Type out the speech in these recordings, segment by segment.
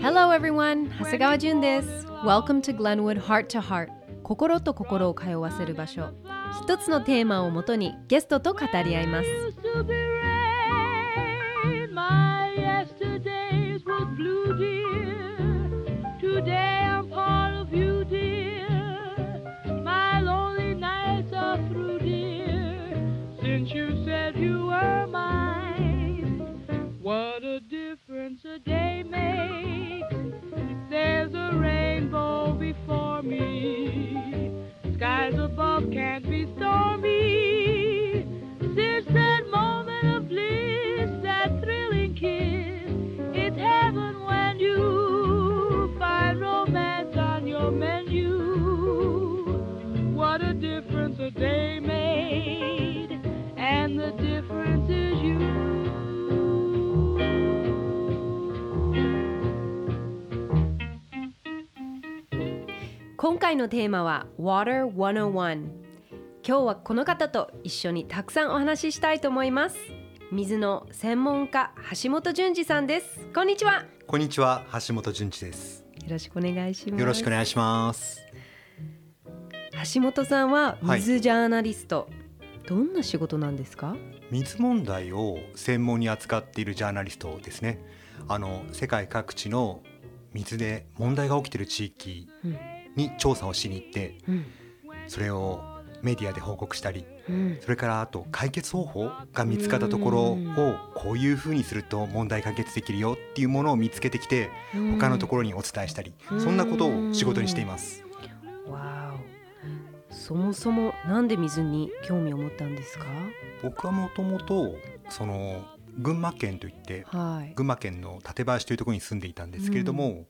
Hello everyone! 長谷川純です Welcome to Glenwood Heart to Heart 心と心を通わせる場所一つのテーマをもとにゲストと語り合います回のテーマは Water 101今日はこの方と一緒にたくさんお話ししたいと思います。水の専門家橋本淳二さんです。こんにちは。こんにちは、橋本淳一です。よろしくお願いします。よろしくお願いします。橋本さんははい。水ジャーナリスト、どんな仕事なんですか？水問題を専門に扱っているジャーナリストですね。あの世界各地の水で問題が起きている地域うんに調査をしに行って、うん。それをメディアで報告したり、うん。それからあと解決方法が見つかったところをこういうふうにすると問題解決できるよっていうものを見つけてきて、他のところにお伝えしたり、そんなことを仕事にしています。わお。そもそもなんで水に興味を持ったんですか？僕はもともとその群馬県といってはい。群馬県の館林というところに住んでいたんですけれども、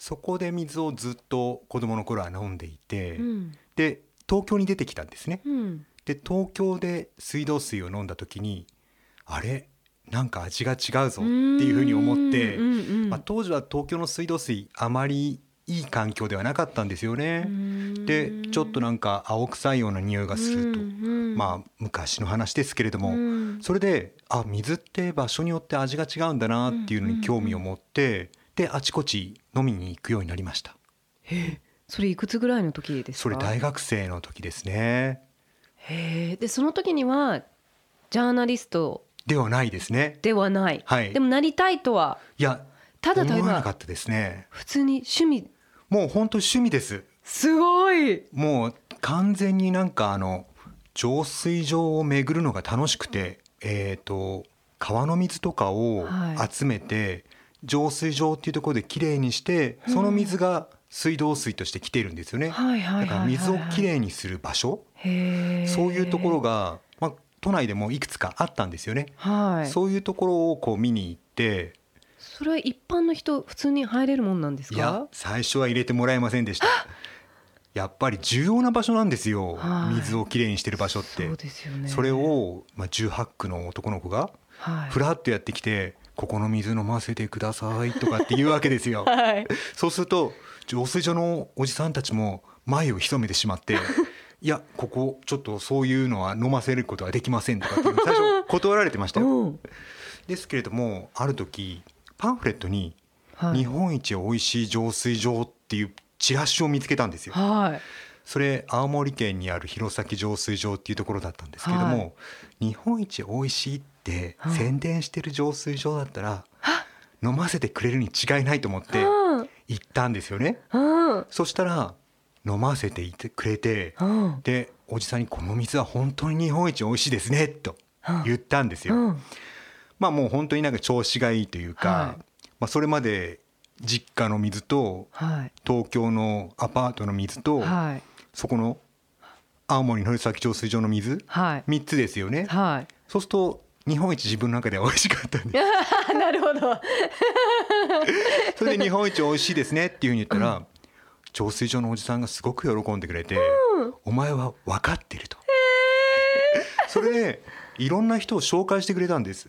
そこで水をずっと子供の頃は飲んでいて、うん。で東京に出てきたんですね。うん。で東京で水道水を飲んだ時にあれ？なんか味が違うぞっていうふうに思って、うん。うんうんまあ、当時は東京の水道水あまりいい環境ではなかったんですよね。でちょっとなんか青臭いような匂いがすると、まあ昔の話ですけれども、うん。それであ水って場所によって味が違うんだなっていうのに興味を持って、であちこち飲みに行くようになりました。それいくつぐらいの時ですか？それ大学生の時ですね。へえでその時にはジャーナリスト？ではないですね。ではない、はい。でもなりたいとは？いやただ例えば思わなかったですね。普通に趣味。もう本当趣味です。すごい！もう完全になんかあの浄水場を巡るのが楽しくてえっ、と川の水とかをはい。集めて、浄水場っていうところできれいにしてその水が水道水として来ているんですよね、だから水をきれいにする場所。そういうところが、まあ、都内でもいくつかあったんですよね、はい。そういうところをこう見に行って。それは一般の人普通に入れるもんなんですいやか最初は入れてもらえませんでした。やっぱり重要な場所なんですよ、はい。水をきれいにしてる場所って。そうですよね。それを、まあ、18区の男の子がはい。ふらっとやってきて「ここの水飲ませてください」とかって言うわけですよ。はいそうすると浄水場のおじさんたちも前を潜めてしまって「いやここちょっとそういうのは飲ませることはできません」とかっていうの最初断られてましたよ。うんですけれどもある時パンフレットに「はい日本一おいしい浄水場」っていうチラシを見つけたんですよ。はいそれ青森県にある弘前浄水場っていうところだったんですけれども、はい日本一おいしいってうん宣伝してる浄水場だったら、飲ませてくれるに違いないと思ってうん。行ったんですよね。うん。そしたら飲ませていてくれて、うん。でおじさんに「この水は本当に日本一おいしいですね」と言ったんですよ。うん。まあもう本当になんか調子がいいというか、はい。まあ、それまで実家の水とはい。東京のアパートの水と、はい。そこの青森の弘前浄水場の水はい。3つですよね。はい。そうすると日本一自分の中では美味しかったんで なるほど。それで日本一美味しいですねっていうふうに言ったら、浄水場のおじさんがすごく喜んでくれて、お前は分かってると、それでいろんな人を紹介してくれたんです、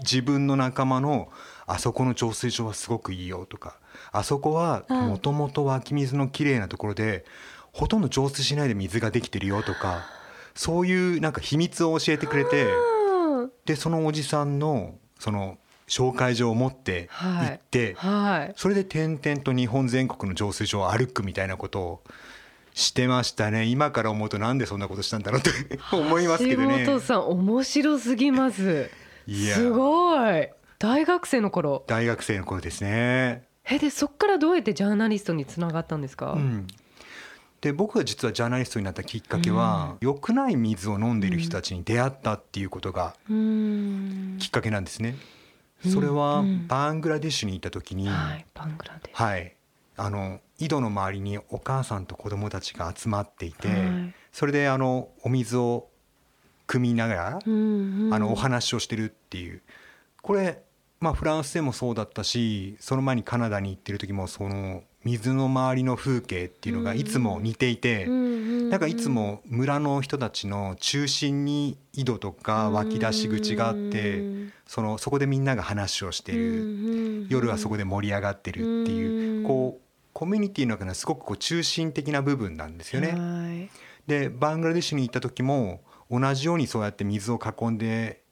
自分の仲間のあそこの浄水場はすごくいいよとかあそこはもともと湧き水のきれいなところでほとんど浄水しないで水ができてるよとかそういうなんか秘密を教えてくれてでそのおじさんのその紹介状を持って行って、はい。それで点々と日本全国の浄水場を歩くみたいなことをしてましたね。今から思うとなんでそんなことしたんだろうって 思いますけどね。橋本さん面白すぎます。すごい。大学生の頃。大学生の頃ですね、えでそっからどうやってジャーナリストにつながったんですか、うん、で僕が実はジャーナリストになったきっかけは、良くない水を飲んでいる人たちに出会ったっていうことがきっかけなんですね。うん。それはうん。バングラデシュに行った時に、はいバングラデシはい、あの井戸の周りにお母さんと子供たちが集まっていて、はい。それであのお水を汲みながら、ュ、うんうん。あのお話をしてるっていう。これ、まあ、フランスでもそうだったしその前にカナダに行ってる時もその水の周りの風景っていうのがいつも似ていて、うんうんうんなんかいつも村の人たちの中心に井戸とか湧き出し口があって、うんそのそこでみんなが話をしてる、夜はそこでで盛り上がってるっていう、うんこうコミュニティの中のすごくこう中心的な部分なんですよね。はい。でバングラデシュに行った時も同じようにそうやって水を囲んで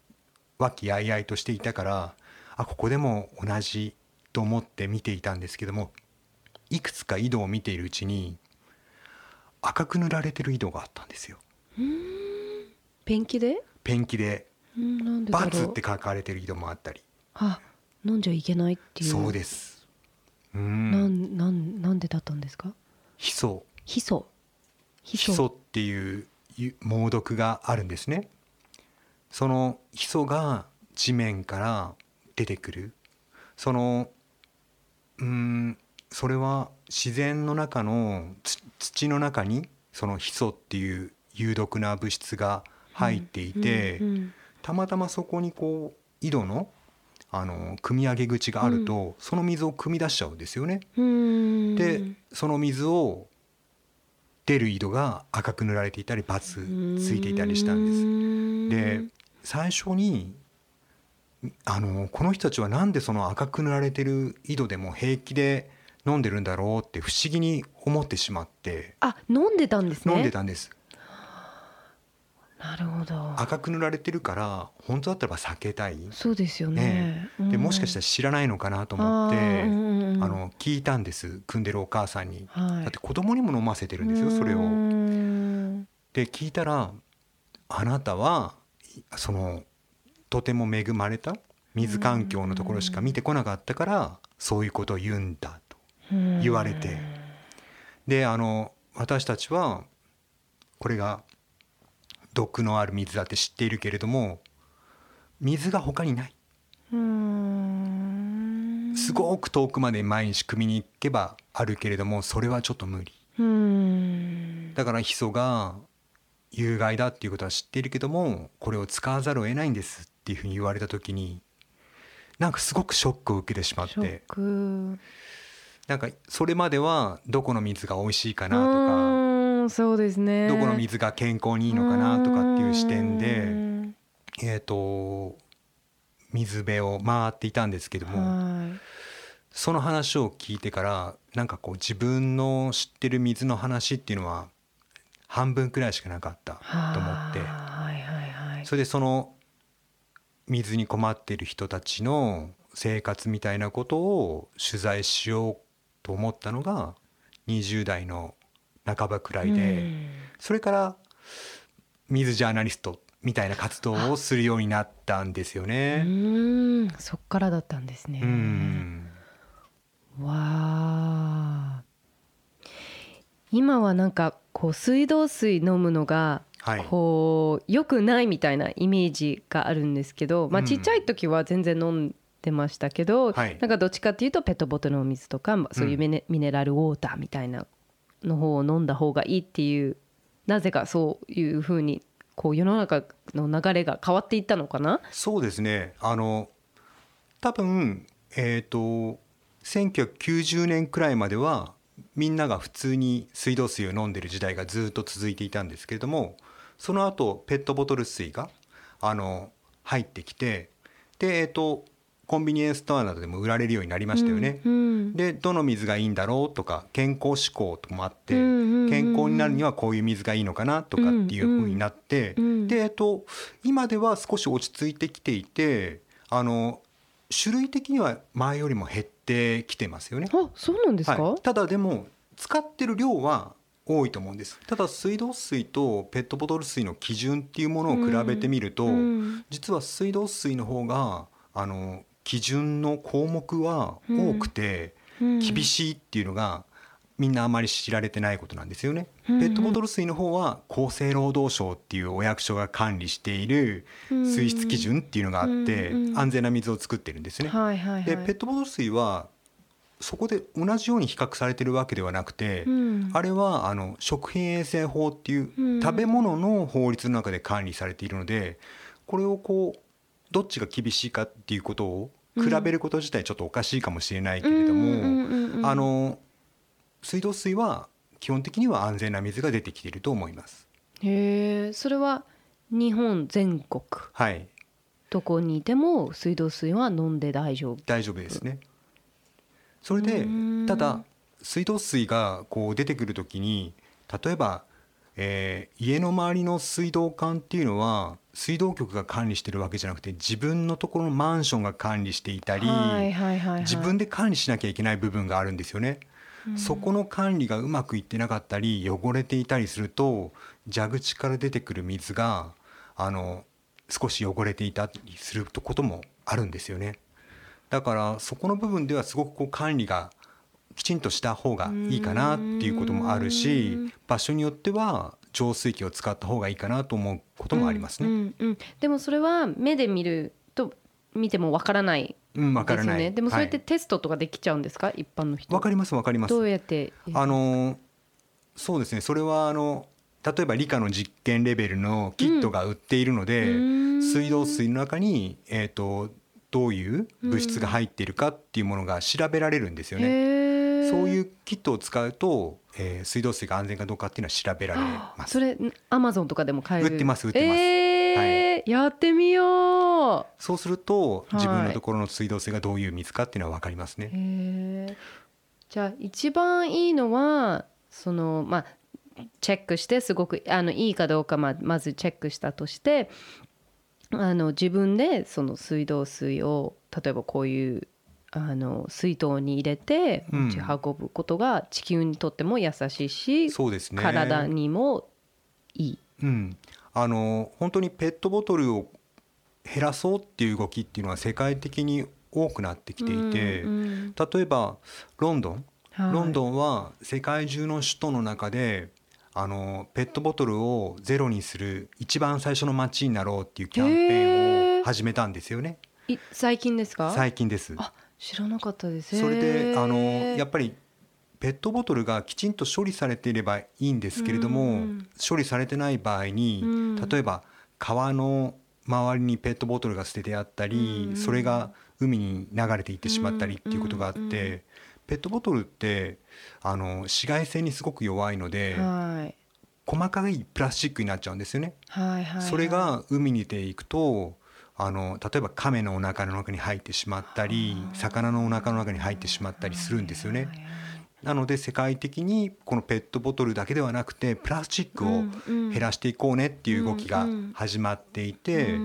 和気あいあいとしていたからあここでも同じと思って見ていたんですけどもいくつか井戸を見ているうちに赤く塗られてる井戸があったんですよ。ペンキで、ペンキでうん、なん「でだろう×」って書かれてる井戸もあったり。あ飲んじゃいけないっていう。そうです。うなんんなんなんでだったんですか？ヒ素。ヒ素。ヒヒ素っていうゆ猛毒があるんですね。そのヒ素が地面から出てくる。そのうーんそれは自然の中のつ土の中にそのヒ素っていう有毒な物質が入っていて、うんうんたまたまそこにこう井戸のあの汲み上げ口があると、その水を汲み出しちゃうんですよね。うんでその水を出る井戸が赤く塗られていたりバツついていたりしたんです。で最初にあのこの人たちはなんでその赤く塗られてる井戸でも平気で飲んでるんだろうって不思議に思ってしまって。あ飲んでたんですね？飲んでたんです。なるほど。赤く塗られてるから本当だったらば避けたい。そうですよね。でもしかしたら知らないのかなと思って、うんあの聞いたんです汲んでるお母さんに。はい。だって子供にも飲ませてるんですよそれを。うんで聞いたらあなたはいそのとても恵まれた水環境のところしか見てこなかったからそういうことを言うんだと言われて。であの私たちはこれが毒のある水だって知っているけれども水が他にない。うん。すごく遠くまで毎日汲みに行けばあるけれどもそれはちょっと無理。うん。だからヒ素が有害だっていうことは知っているけどもこれを使わざるを得ないんですっていうふうに言われた時になんかすごくショックを受けてしまって。クなんかそれまではどこの水が美味しいかなとかうんそうですね。どこの水が健康にいいのかなとかっていう視点うでん。えっと水辺を回っていたんですけどもはい。その話を聞いてからなんかこう自分の知ってる水の話っていうのは半分くらいしかなかったと思ってそれでその水に困っている人たちの生活みたいなことを取材しようと思ったのが20代の半ばくらいで、それから水ジャーナリストみたいな活動をするようになったんですようね。んうん。そっからだったんですね。うん。わあ今はなんかこう水道水飲むのがはい。こう良くないみたいなイメージがあるんですけど、まあ、うん。ちっちゃい時は全然飲んでましたけど、はい。なんかどっちかっていうとペットボトルの水とかそういうミネ,、ミネラルウォーターみたいなの方を飲んだ方がいいっていうなぜかそういうふうにこう世の中の流れが変わっていったのかな？そうですね。あの多分えっ、と1990年くらいまではみんなが普通に水道水を飲んでる時代がずっと続いていたんですけれどもその後ペットボトル水があの入ってきてでえっ、とコンビニエンスストアなどでも売られるようになりましたよね。うんでどの水がいいんだろうとか健康志向とかもあって、うんうんうん。健康になるにはこういう水がいいのかなとかっていう風になって、うんでえっと今では少し落ち着いてきていてあの種類的には前よりも減ってきてますよね。あそうなんですか、はい、ただでも使ってる量は多いと思うんです。ただ水道水とペットボトル水の基準っていうものを比べてみると、うん。実は水道水の方があの基準の項目は多くてうん。厳しいっていうのがみんなあまり知られてないことなんですよね。うんペットボトル水の方は厚生労働省っていうお役所が管理している水質基準っていうのがあってうん安全な水を作ってるんですね。でペットボトル水はそこで同じように比較されてるわけではなくて、うん。あれはあの食品衛生法っていううん。食べ物の法律の中で管理されているのでこれをこうどっちが厳しいかっていうことを比べること自体ちょっとおかしいかもしれないけれども、あの水道水は基本的には安全な水が出てきていると思います。へえそれは日本全国？はい。どこにいても水道水は飲んで大丈夫？大丈夫ですね。それでうん。ただ水道水がこう出てくるときに例えば、えー家の周りの水道管っていうのは水道局が管理してるわけじゃなくて自分のところのマンションが管理していたり、はいはいはいはい自分で管理しなきゃいけない部分があるんですよね。そこの管理がうまくいってなかったり汚れていたりすると蛇口から出てくる水があの少し汚れていたりすることもあるんですよね。だからそこの部分ではすごくこう管理がきちんとした方がいいかなっていうこともあるし場所によっては浄水器を使った方がいいかなと思うこともありますね。うんうんうん。でもそれは目で見ると見てもわからないうん、わですよからない。ねでもそれってはいテストとかできちゃうんですか、一般の人。わかりますわかります。どうやって？あのそうですね。それはあの例えば理科の実験レベルのキットが売っているので、うん。水道水の中に、えー、とどういう物質が入っているかっていうものが調べられるんですよね。へえそういうキットを使うと、えー水道水が安全かどうかっていうのは調べられます。それアマゾンとかでも買える。売ってます売ってます。えーやってみよう。そうするとはい。自分のところの水道水がどういう水かっていうのは分かりますね。へえじゃあ一番いいのはそのまあチェックしてすごくあのいいかどうかままずチェックしたとしてあの自分でその水道水を例えばこういうあの水筒に入れてうん。持ち運ぶことが地球にとっても優しいし、そうですね。体にもいい。うん、あの本当にペットボトルを減らそうっていう動きっていうのは世界的に多くなってきていて、うんうん例えばロンドン、はい。ロンドンは世界中の首都の中であのペットボトルをゼロにする一番最初の街になろうっていうキャンペーンを始めたんですよね。い最近ですか？最近です。あ知らなかったです。それであのやっぱぱりペットボトルがきちんと処理されていればいいんですけれども、うん処理されてない場合に、うん。例えば川の周りにペットボトルが捨ててあったり、うん。それが海に流れていってしまったりっていうことがあって、ペットボトルってあの紫外線にすごく弱いので、はい。細かいプラスチックになっちゃうんですよね。はいはいはい。それが海に出ていくとあの例えば亀のお腹の中に入ってしまったり魚のお腹の中に入ってしまったりするんですよね。なので世界的にこのペットボトルだけではなくてプラスチックを減らしていこうねっていう動きが始まっていて、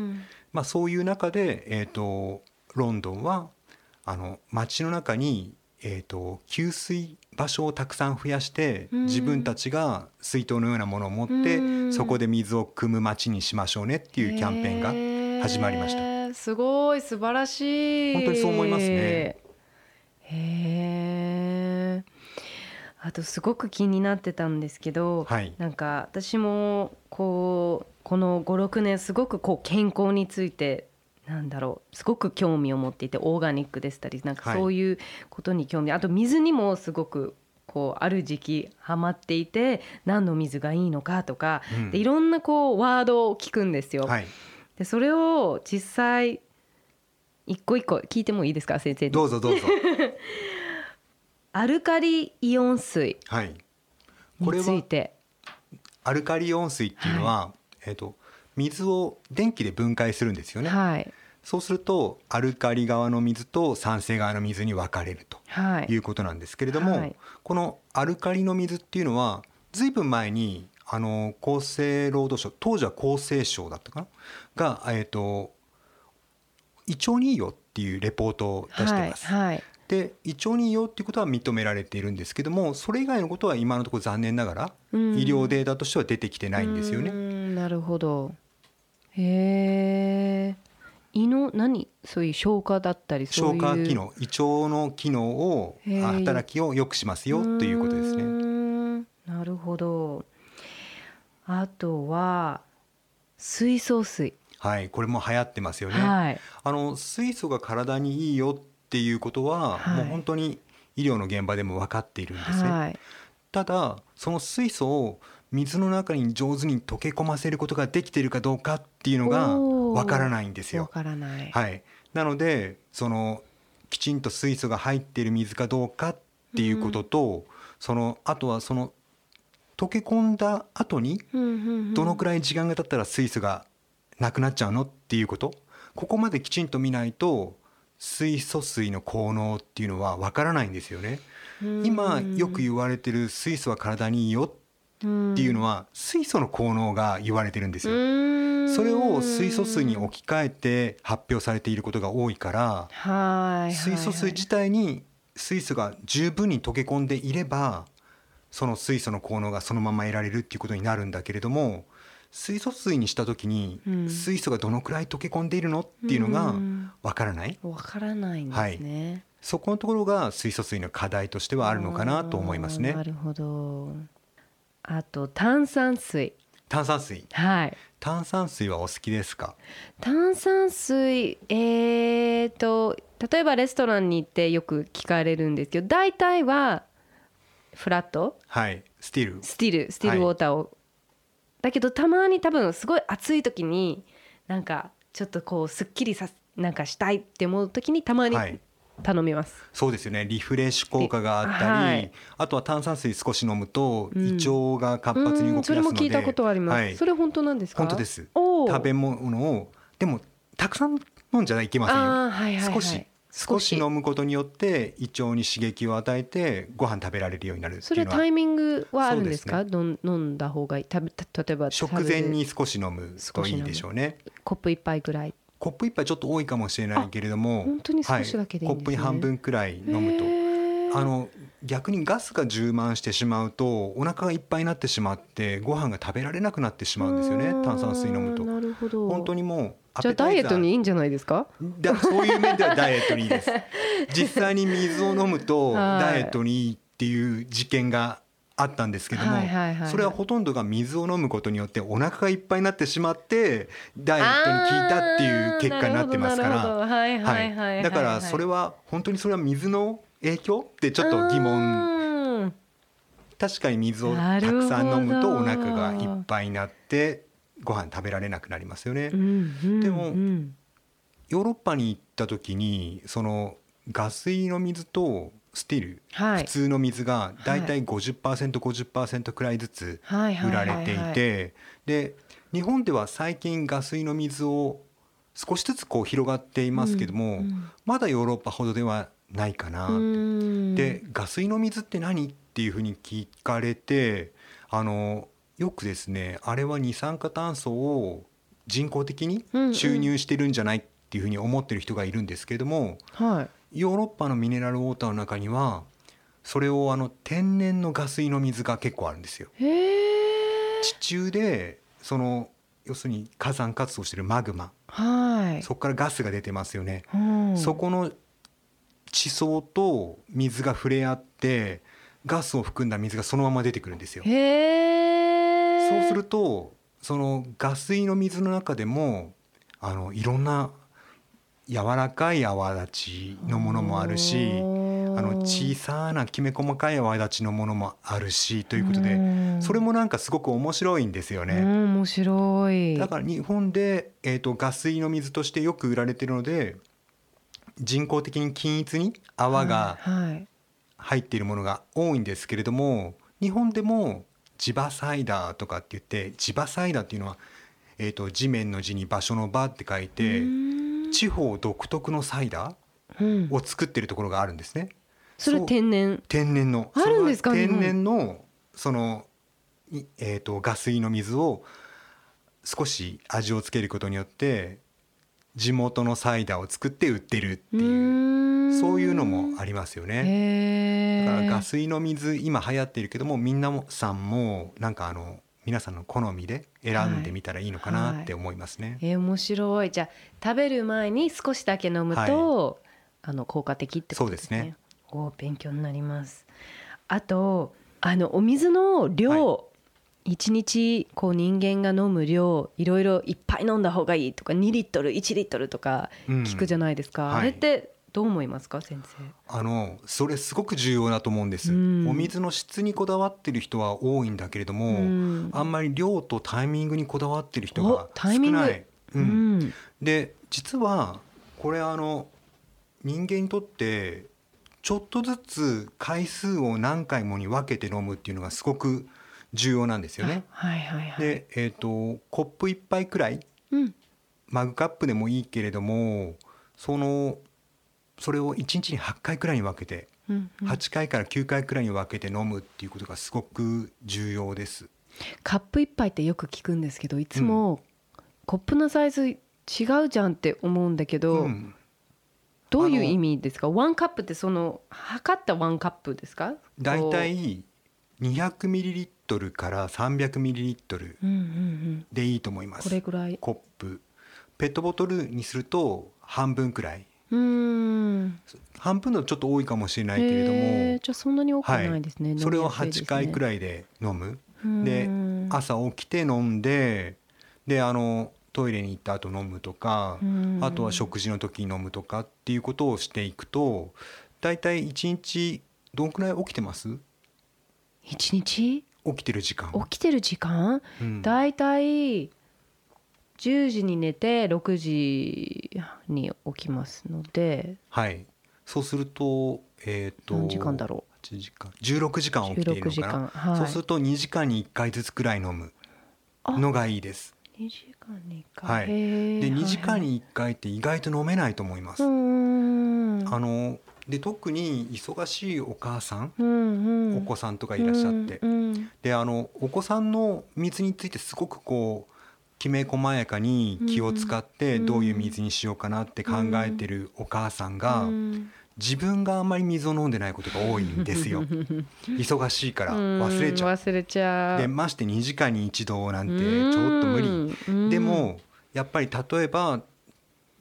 まあ、そういう中で、えー、とロンドンはあの街の中に、えー、と給水場所をたくさん増やしてうん。自分たちが水筒のようなものを持ってうん。そこで水を汲む街にしましょうねっていうキャンペーンが始まりました。たすごい素晴らしい。本当にそう思いますね。へえあとすごく気になってたんですけど、はい。なんか私もこうこの56年すごくこう健康についてなんだろうすごく興味を持っていてオーガニックでしたりなんかはいそういうことに興味、あと水にもすごくこうある時期ハマっていて何の水がいいのかとか、うん。でいろんなこうワードを聞くんですよ。はい、でそれを実際一個一個聞いてもいいですか先生に？どうぞどうぞ。アルカリイオン水はい、これについはて。アルカリ温水っていうのは、えー、と水を電気で分解するんですよね。はい。そうするとアルカリ側の水と酸性側の水に分かれるとはい。いうことなんですけれども、はい。このアルカリの水っていうのはずいぶん前にあの厚生労働省当時は厚生省だったかな？が、えー、と胃腸にいいよっていうレポートを出してます。はいはい。で胃腸にいいよっていうことは認められているんですけどもそれ以外のことは今のところ残念ながら医うん。療データとしては出てきてないんですよね。んなるほど。へえ胃の何？そういう消化だったりそういう。消化機能胃腸の機能を働きを良くしますよということですね。ん。なるほど。あとは水素水はい、これも流行ってますよね。はい。あの水素が体にいいよっていうことは、はい。もう本当に医療の現場でも分かっているんですね。はい。ただその水素を水の中に上手に溶け込ませることができているかどうかっていうのが分からないんですわよ。からない。はい、なのでそのきちんと水素が入っている水かどうかっていうことと、そのあとはその溶け込んだ後にどのくらい時間が経ったら水素がなくなっちゃうの？っていうこと？ここまできちんと見ないと水素水の効能っていうのはわからないんですよね。今よく言われてる水素は体にいいよっていうのは水素の効能が言われてるんですよ。それを水素水に置き換えて発表されていることが多いからはい。水素水自体に水素が十分に溶け込んでいればその水素の効能がそのまま得られるっていうことになるんだけれども水素水にした時にうん。水素がどのくらい溶け込んでいるのっていうのがわからない？わからないんですね、そこのところが水素水の課題としてはあるのかなと思いますね。なるほど。あと炭酸水。炭酸水。はい。炭酸水はお好きですか？炭酸水えーと例えばレストランに行ってよく聞かれるんですけど大体はフラット？はい。 Still。Still。Still ウォーターを、だけどたまに多分すごい暑い時になんかちょっとこうすっきりさなんかしたいって思う時にたまにはい。頼みます、そうですよね。リフレッシュ効果があったり、はい。あとは炭酸水少し飲むとうん。胃腸が活発に動きそれ出すので、も聞いたことあります、はい。それ本当なんですか？本当です。食べ物をでもたくさん飲んじゃいけませんよ。はいはいはい。少し少し。飲むことによって胃腸に刺激を与えてご飯食べられるようになるそれタイミングはあるんですか？そうどん飲んだ方がいい。食べた例えば食前に少し飲むといいでしょうね。コップ一杯ぐらい。コップ一杯ちょっと多いかもしれないけれども本当に少しだけでコップに半分くらい飲むと。あの逆にガスが充満してしまうとお腹がいっぱいになってしまってご飯が食べられなくなってしまうんですよね。炭酸水飲むと。ほど。本当にもうじゃあダイエットにいいいんじゃないですか？だそういう面ではダイエットにいいです。実際に水を飲むとはい。ダイエットにいいっていう実験があったんですけども、それはほとんどが水を飲むことによってお腹がいっぱいになってしまってダイエットに効いたっていう結果になってますから。だからそれは本当にそれは水の影響ってちょっと疑問。問確かに水をたくさん飲むとお腹がいっぱいになってご飯食べられなくなりますよね。でもヨーロッパに行った時にそのガス入りの水とスティル、はい。普通の水がだい。たい 50%50% くらいずつ売られていてで日本では最近ガス入りの水を少しずつこう広がっていますけども、うんまだヨーロッパほどではないかな、うん。でガス入りの水って何っていうふうに聞かれてあのよくですねあれは二酸化炭素を人工的に注入してるんじゃないっていうふうに思ってる人がいるんですけれどもはヨーロッパのミネラルウォーターの中にはそれをあの天然のガス入りの水が結構あるんですよ。地中でその要するに火山活動してるマグマ。はい。そこからガスが出てますよね。うん。そこの地層と水が触れ合ってガスを含んだ水がそのまま出てくるんですよ。へえそうするとそのガス井の水の中でもあのいろんな柔らかい泡立ちのものもあるしあの小さなきめ細かい泡立ちのものもあるしということでそれもなんかすごく面白いんですようね。ん面白い。だから日本で、えー、とガス井の水としてよく売られてるので人工的に均一に泡がはい。入っているものが多いんですけれども日本でも地場サイダーとかって言って地場サイダーっていうのは、えー、と地面の地に場所の場って書いて地方独特のサイダうん。ーを作ってるところがあるんですね。それそう。天然？天然の。あるんですか？天然のそのいえー、とガ水の水を少し味をつけることによって地元のサイダーを作って売ってるっていうそういうのもありますよね。だからガ水の水今流行ってるけどもみんなもさんもなんかあの皆さんの好みで選んでみたらいいのかなって思いますね。えー面白い。じゃあ食べる前に少しだけ飲むと、あの効果的ってことですね。そうですね。おー勉強になります。あとあのお水の量、一日こう人間が飲む量いろいろいっぱい飲んだ方がいいとか2リットル1リットルとかうん。聞くじゃないですか、はい。あれってどう思いますか先生？あのそれすごく重要だと思うんです。うん。お水の質にこだわってる人は多いんだけれども、うん。あんまり量とタイミングにこだわってる人おが少ない。ううん。ん。で実はこれあの人間にとってちょっとずつ回数を何回もに分けて飲むっていうのがすごく重要なんですよね。はいはいはい、で、えーと、コップ1杯くらい、うん、マグカップでもいいけれどもそのそれを1日に8回くらいに分けて、うんうん、8回から9回くらいに分けて飲むっていうことがすごく重要です。カップ1杯ってよく聞くんですけどいつも、うん、コップのサイズ違うじゃんって思うんだけど、うん、どういう意味ですか？ワンカップってその測ったワンカップですか？大体 200ml から 300ml でいいと思います、うんうんうん、これぐらい。コップ。ペットボトルにすると半分くらい。うん。半分のちょっと多いかもしれないけれども。じゃあそんなに多くないですね,はい、それを8回くらいで飲む。で朝起きて飲んでであのトイレに行った後飲むとかあとは食事の時に飲むとかっていうことをしていくと大体1日どんくらい起きてます？一日？起きてる時間、起きてる時間？うん。だいたい10時に寝て6時に起きますので。はい。そうするとえっ、と何時間だろ8時間。16時間起きている16時のかな？間。はい。そうすると2時間に1回ずつくらい飲むあ。のがいいです。2時間に1回、はい。で2時間はいに1回って意外と飲めないと思います。あので特に忙しいお母さん、うんうん。お子さんとかいらっしゃって、うんうん。であのお子さんの水についてすごくこうきめ細やかに気を使ってうん。どういう水にしようかなって考えてるお母さんがうん。自分があんまり水を飲んでないことが多いんですよ。忙しいから忘れちゃう。うん忘れちゃう。でまして2時間に一度なんてちょっと無理。理でもやっぱり例えば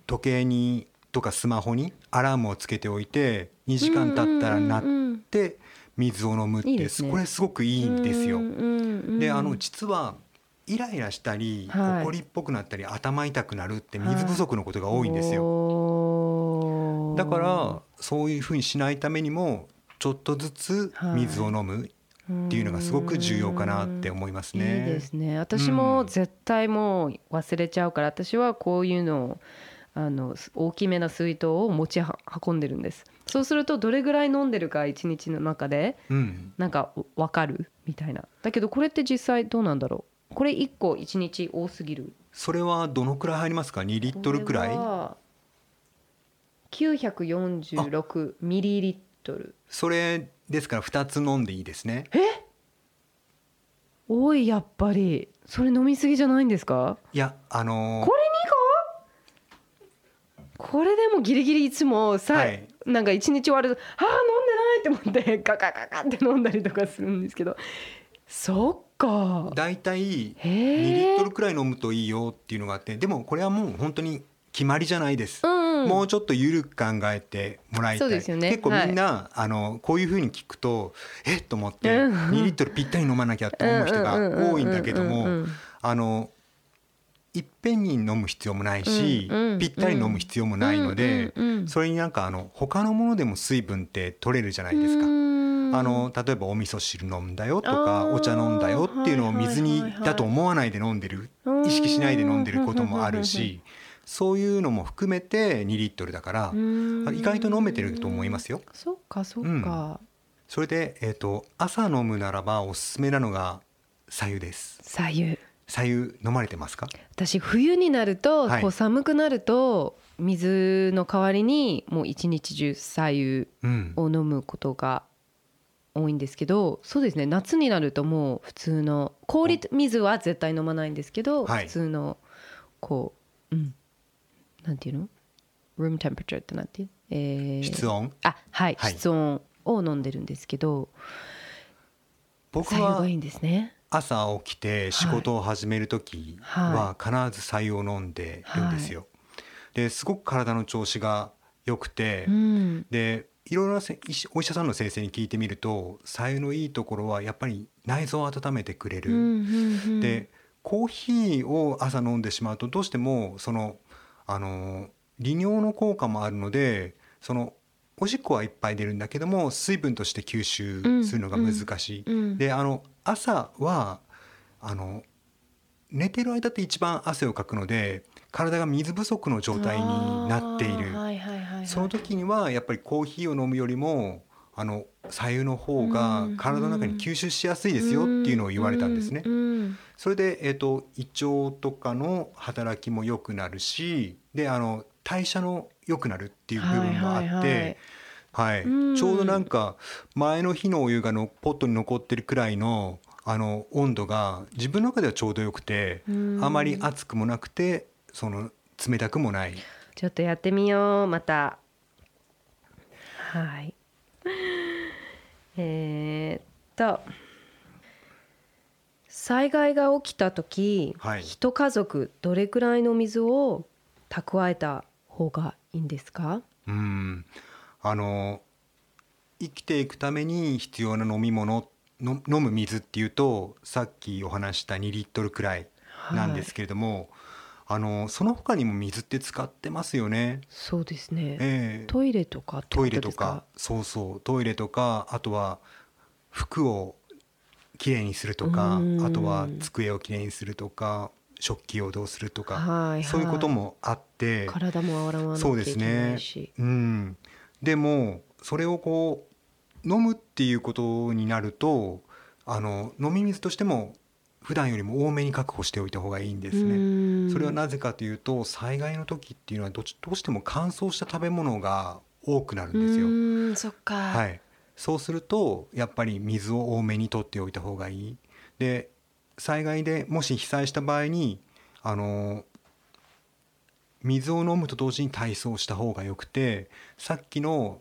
時計にとかスマホにアラームをつけておいて2時間経ったら鳴って水を飲むっていいですね。これすごくいいんですよ。よであの実はイライラしたりはい。怒りっぽくなったり頭痛くなるって水不足のことが多いんですよ。よだからそういうふうにしないためにもちょっとずつ水を飲むっていうのがすごく重要かなって思いますね。いいですね。私も絶対もう忘れちゃうから私はこういうのをあの大きめな水筒を持ちは運んでるんです。そうするとどれぐらい飲んでるか一日の中でうん、なんか分かるみたいな。だけどこれって実際どうなんだろう？これ1個1日多すぎる。それはどのくらい入りますか？2リットルくらい？これは946ミリリットル。それですから2つ飲んでいいですね。多いやっぱり。それ飲みすぎじゃないんですか？いやあのーこれ2個これでもギリギリいつもさ、はい。なんか一日終わると「ああ飲んでない!」って思って ガガガガって飲んだりとかするんですけど。そっか。だいたい2へリッえトルくらい飲むといいよっていうのがあってでもこれはもう本当に決まりじゃないです。うんもうちょっと緩く考えてもらいたい。そうですよね。結構みんな、あのこういうふうに聞くとえっと思ってうん2リットルぴったり飲まなきゃって思う人が多いんだけどもうんうんうんうんあのいっぺんに飲む必要もないし、うんうんぴったり飲む必要もないので、うんうんうんそれになんかあの他のものでも水分って取れるじゃないですか。うん。あの例えばお味噌汁飲んだよとかお茶飲んだよっていうのを水にだと思わないで飲んでるうん意識しないで飲んでることもあるしそういうのも含めて2リットルだからうん。意外と飲めてると思いますよ。そっかそっか、それで、えー、と朝飲むならばおすすめなのが白湯です。左右左右飲まれてますか？私冬になると、はい。こう寒くなると水の代わりにもう一日中左右うん。を飲むことが多いんですけどそうですね夏になるともう普通の氷水は絶対飲まないんですけど、はい。普通のこううん。なんていうの？room temperature ってなんていう、えー。室温？あはい、はい。室温を飲んでるんですけど僕は左右がいいんですね朝起きて仕事を始める時は必ず白湯を飲んでるんですよ。ですごく体の調子が良くて、うんでいろいろなお医者さんの先生に聞いてみると白湯のいいところはやっぱり内臓を温めてくれる。うんうんうんでコーヒーを朝飲んでしまうとどうしてもそのあの利尿の効果もあるのでそのおしっこはいっぱい出るんだけども水分として吸収するのが難しい。うんであの朝はあの寝てる間って一番汗をかくので体が水不足の状態になっている、はいはいその時にはやっぱりコーヒーを飲むよりもあの左右の方が体の中に吸収しやすいですよっていうのを言われたんですね。それで、えー、と胃腸とかの働きも良くなるしであの代謝の良くなるっていう部分もあって、はいはいはいうん。ちょうどなんか前の日のお湯がのポットに残ってるくらいのあの温度が自分の中ではちょうどよくて、うん。あまり熱くもなくてその冷たくもない。ちょっとやってみようまた。はい。えー、っと。災害が起きた時、はい。一家族どれくらいの水を蓄えた方がいいんですか？うんあの生きていくために必要な飲み物の飲む水っていうとさっきお話した2リットルくらいなんですけれども、あのその他にも水って使ってますよね。そうですね、ええ。トイレとかトイレとですか？かそうそう。トイレとかあとは服をきれいにするとかうん。あとは机をきれいにするとか食器をどうするとか、はいはい。そういうこともあって体も洗わなきゃそうですいけないね。し、うん、でもそれをこう飲むっていうことになるとあの飲み水としても普段よりも多めに確保しておいた方がいいんですね。ねそれはなぜかというと災害の時っていうのはどっちどうしても乾燥した食べ物が多くなるんですよ。はい、そうするとやっぱり水を多めに取っておいた方がいい。で災害でもし被災した場合にあの水を飲むと同時に体操した方がよくてさっきの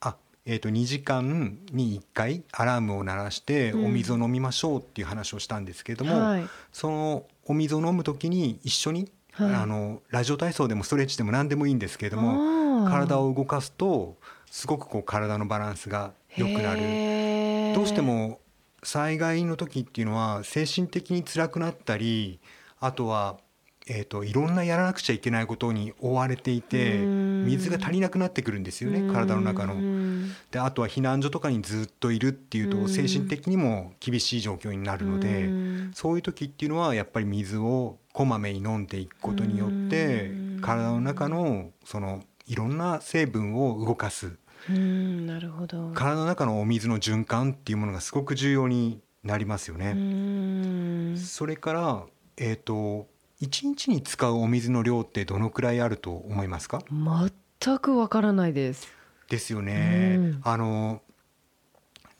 あ、えー、と2時間に1回アラームを鳴らしてうん。お水を飲みましょうっていう話をしたんですけれども、はい。そのお水を飲む時に一緒に、はい。あのラジオ体操でもストレッチでも何でもいいんですけれども体を動かすとすごくこう体のバランスが良くなる。どうしても災害の時っていうのは精神的に辛くなったりあとは、えー、といろんなやらなくちゃいけないことに追われていてうん。水が足りなくなってくるんですよね体の中うの。んであとは避難所とかにずっといるっていううん。と精神的にも厳しい状況になるのでうん。そういう時っていうのはやっぱり水をこまめに飲んでいくことによってうん。体の中のそのいろんな成分を動かす。うんなるほど。体の中のお水の循環っていうものがすごく重要になりますようね。ん。それからえっ、と1日に使うお水の量ってどのくらいあると思いますか？全くわからないです。ですよね。うん。あの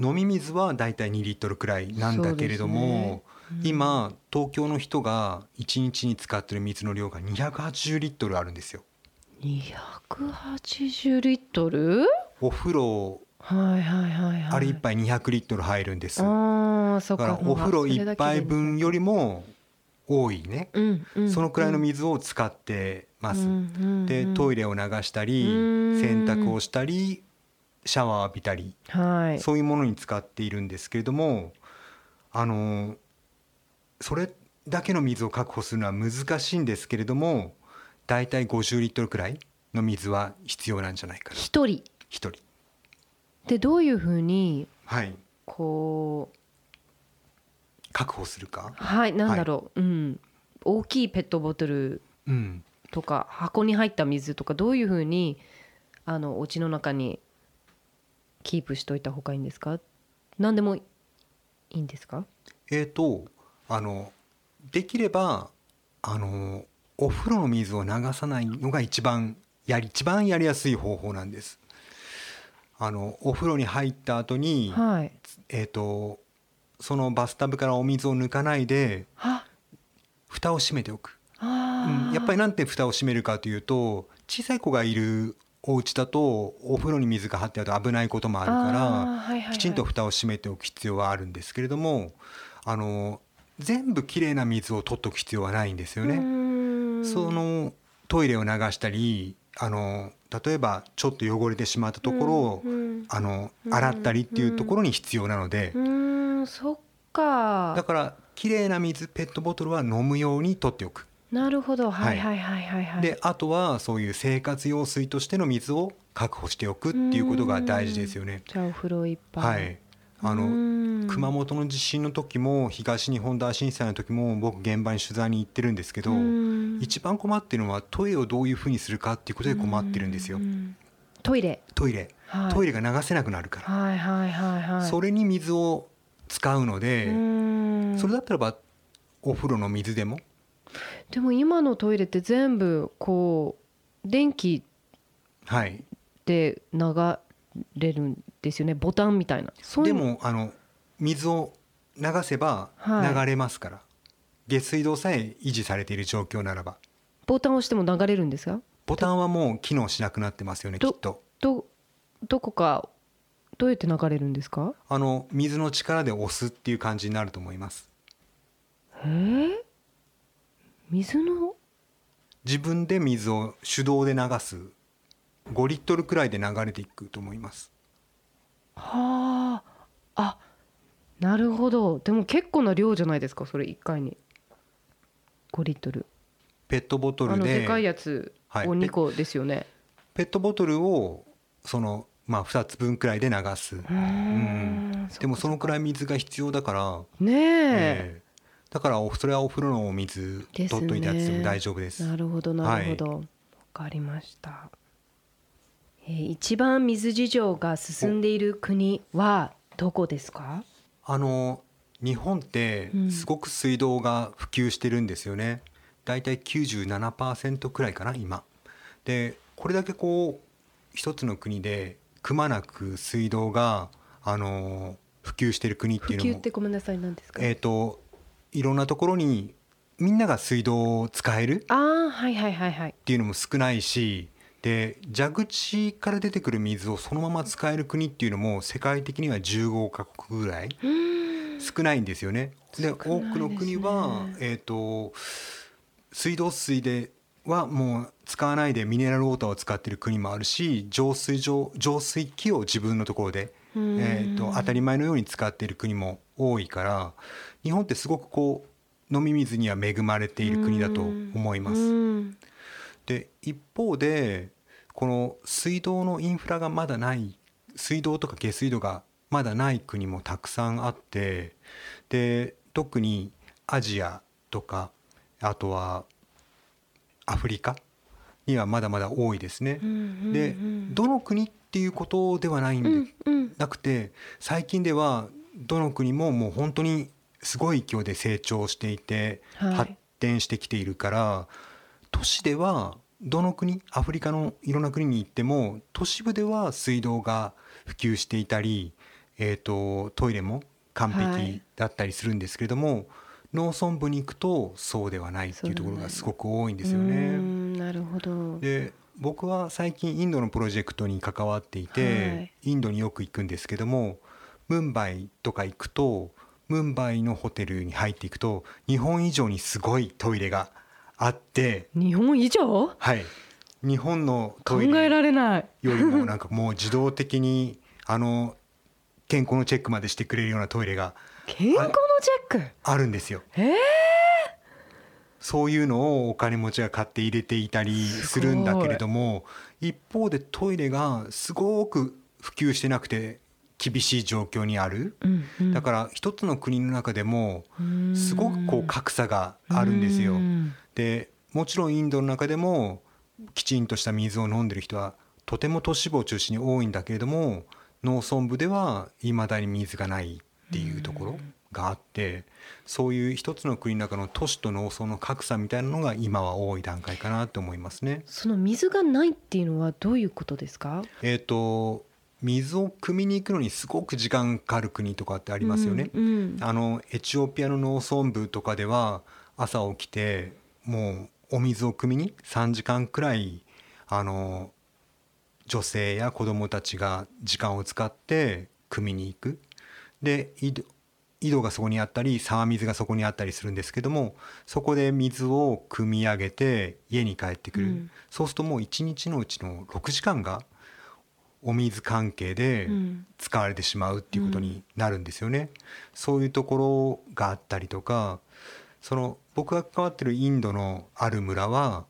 飲み水はだいたい2リットルくらいなんだけれども、今東京の人が1日に使ってる水の量が280リットルあるんですよ。280リットル？お風呂はいはいはいはい。あれ1杯200リットル入るんです。だああそっか。らかお風呂1それだけで杯分よりも多いね。うんうん。そのくらいの水を使ってます。でトイレレを流したりうん。洗濯をしたりシャワー浴びたり。はい。そういうものに使っているんですけれどもあのそれだけの水を確保するのは難しいんですけれどもだいたい50リットルくらいの水は必要なんじゃないかな。一人。一人。でどういうふうにはい。こう確保するか？はいなんだろう、うん。大きいペットボトルうん。とか箱に入った水とかどういうふうにあのお家の中にキープしといた方がいいんですか？何でもいいんですか？えーとあのできればあのお風呂の水を流さないのが一番やり一番やりやすい方法なんです。あのお風呂に入った後に、はい。えっ、とそのバスタブからお水を抜かないであ。蓋を閉めておく。あうん、やっぱりなんて蓋を閉めるかというと小さい子がいるお家だとお風呂に水が張ってあると危ないこともあるからきちんと蓋を閉めておく必要はあるんですけれどもあの全部きれいな水を取っておく必要はないんですよね。そのトイレを流したりあの例えばちょっと汚れてしまったところを、あの洗ったりっていうところに必要なので、うんそっか。だからきれいな水ペットボトルは飲むように取っておく。なるほど。はい。はいはいはいはいであとはそういう生活用水としての水を確保しておくっていうことが大事ですよね。じゃあお風呂いっぱいはい、あの熊本の地震の時も東日本大震災の時も僕現場に取材に行ってるんですけど一番困ってるのはトイレをどういうふうにするかっていうことで困ってるんですよ。トイレ。トイレ。はい。トイレが流せなくなるから、はいはいはいはい。それに水を使うのでうん。それだったらばお風呂の水でも？でも今のトイレって全部こう電気はい。で流れるんですよね？ボタンみたいな。でうもあの水を流せばはい。流れますから、下水道さえ維持されている状況ならば。ボタンを押しても流れるんですか？ボタンはもう機能しなくなってますよねきどっと。どどこかどうやって流れるんですか？あの水の力で押すっていう感じになると思います。え。ー、水の？自分で水を手動で流す。5リットルくらいで流れていくと思います。はあ。あなるほど。でも結構な量じゃないですかそれ1回に。5リットル。ペットボトルで。あのでかいやつをはい。2個ですよね、ペットボトルをそのまあ2つ分くらいで流す、うーん。でもそのくらい水が必要だから、ねえ。ええ。だからおそれはお風呂のお水取っといてやっても大丈夫です。なるほどなるほど、わかりました、えー一番水事情が進んでいる国はどこですか？あの日本ってうん。すごく水道が普及してるんですよね。だいたい97%くらいかな今。でこれだけこう一つの国でくまなく水道があの普及してる国って普いうのも及ってごめんなさい何ですか、えっ、といろんなところにみんなが水道を使えるああはいはいはいはい。っていうのも少ないしで蛇口から出てくる水をそのまま使える国っていうのも世界的には15カ国ぐらい少ないんですよね。で多くの国は、えー、と水道水ではもう使わないでミネラルウォーターを使っている国もあるし浄水場浄水器を自分のところで、うん。えー、と当たり前のように使っている国も多いから日本ってすごくこう飲み水には恵まれている国だと思います。うん。で一方でこの水道のインフラがまだない水道とか下水道がまだない国もたくさんあってで特にアジアとかあとはアフリカにはまだまだ多いですね。うんうんでうん。どの国っていうことではないんで、うんうん。なくて最近ではどの国ももう本当にすごい勢いで成長していて、はい。発展してきているから都市ではどの国アフリカのいろんな国に行っても都市部では水道が普及していたり、えー、とトイレも完はい。璧だったりするんですけれども、農村部に行くとそうではないっていうところがすごく多いんですようね。んなるほど。で僕は最近インドのプロジェクトに関わっていて、はい。インドによく行くんですけどもムンバイとか行くとムンバイのホテルに入っていくと日本以上にすごいトイレがあって、日本以上？はい、日本の考トイレえられない。よりもなんかもう自動的にあの健康のチェックまでしてくれるようなトイレが健康のチェック？あるんですよ。えー。そういうのをお金持ちが買って入れていたりするんだけれども一方でトイレがすごく普及してなくて厳しい状況にある。うんうん。だから一つの国の中でもうん。すごくこう格差があるんですよ。う。んでもちろんインドの中でもきちんとした水を飲んでる人はとても都市部を中心に多いんだけれども農村部ではいまだに水がないっていうところがあってそういう一つの国の中の都市と農村の格差みたいなのが今は多い段階かなと思いますね。その水がないっていうのはどういうことですか？えー、と水を汲みに行くのにすごく時間かかる国とかってありますよね。うんうんあのエチオピアの農村部とかでは朝起きてもうお水を汲みに3時間くらいあの女性や子供たちが時間を使って汲みに行く。で井戸がそこにあったり沢水がそこにあったりするんですけどもそこで水を汲み上げて家に帰ってくる、うんそうするともう1日のうちの6時間がお水関係でうん使われてしまうっていうことになるんですよね。そういうところがあったりとかその僕が関わってるインドのある村は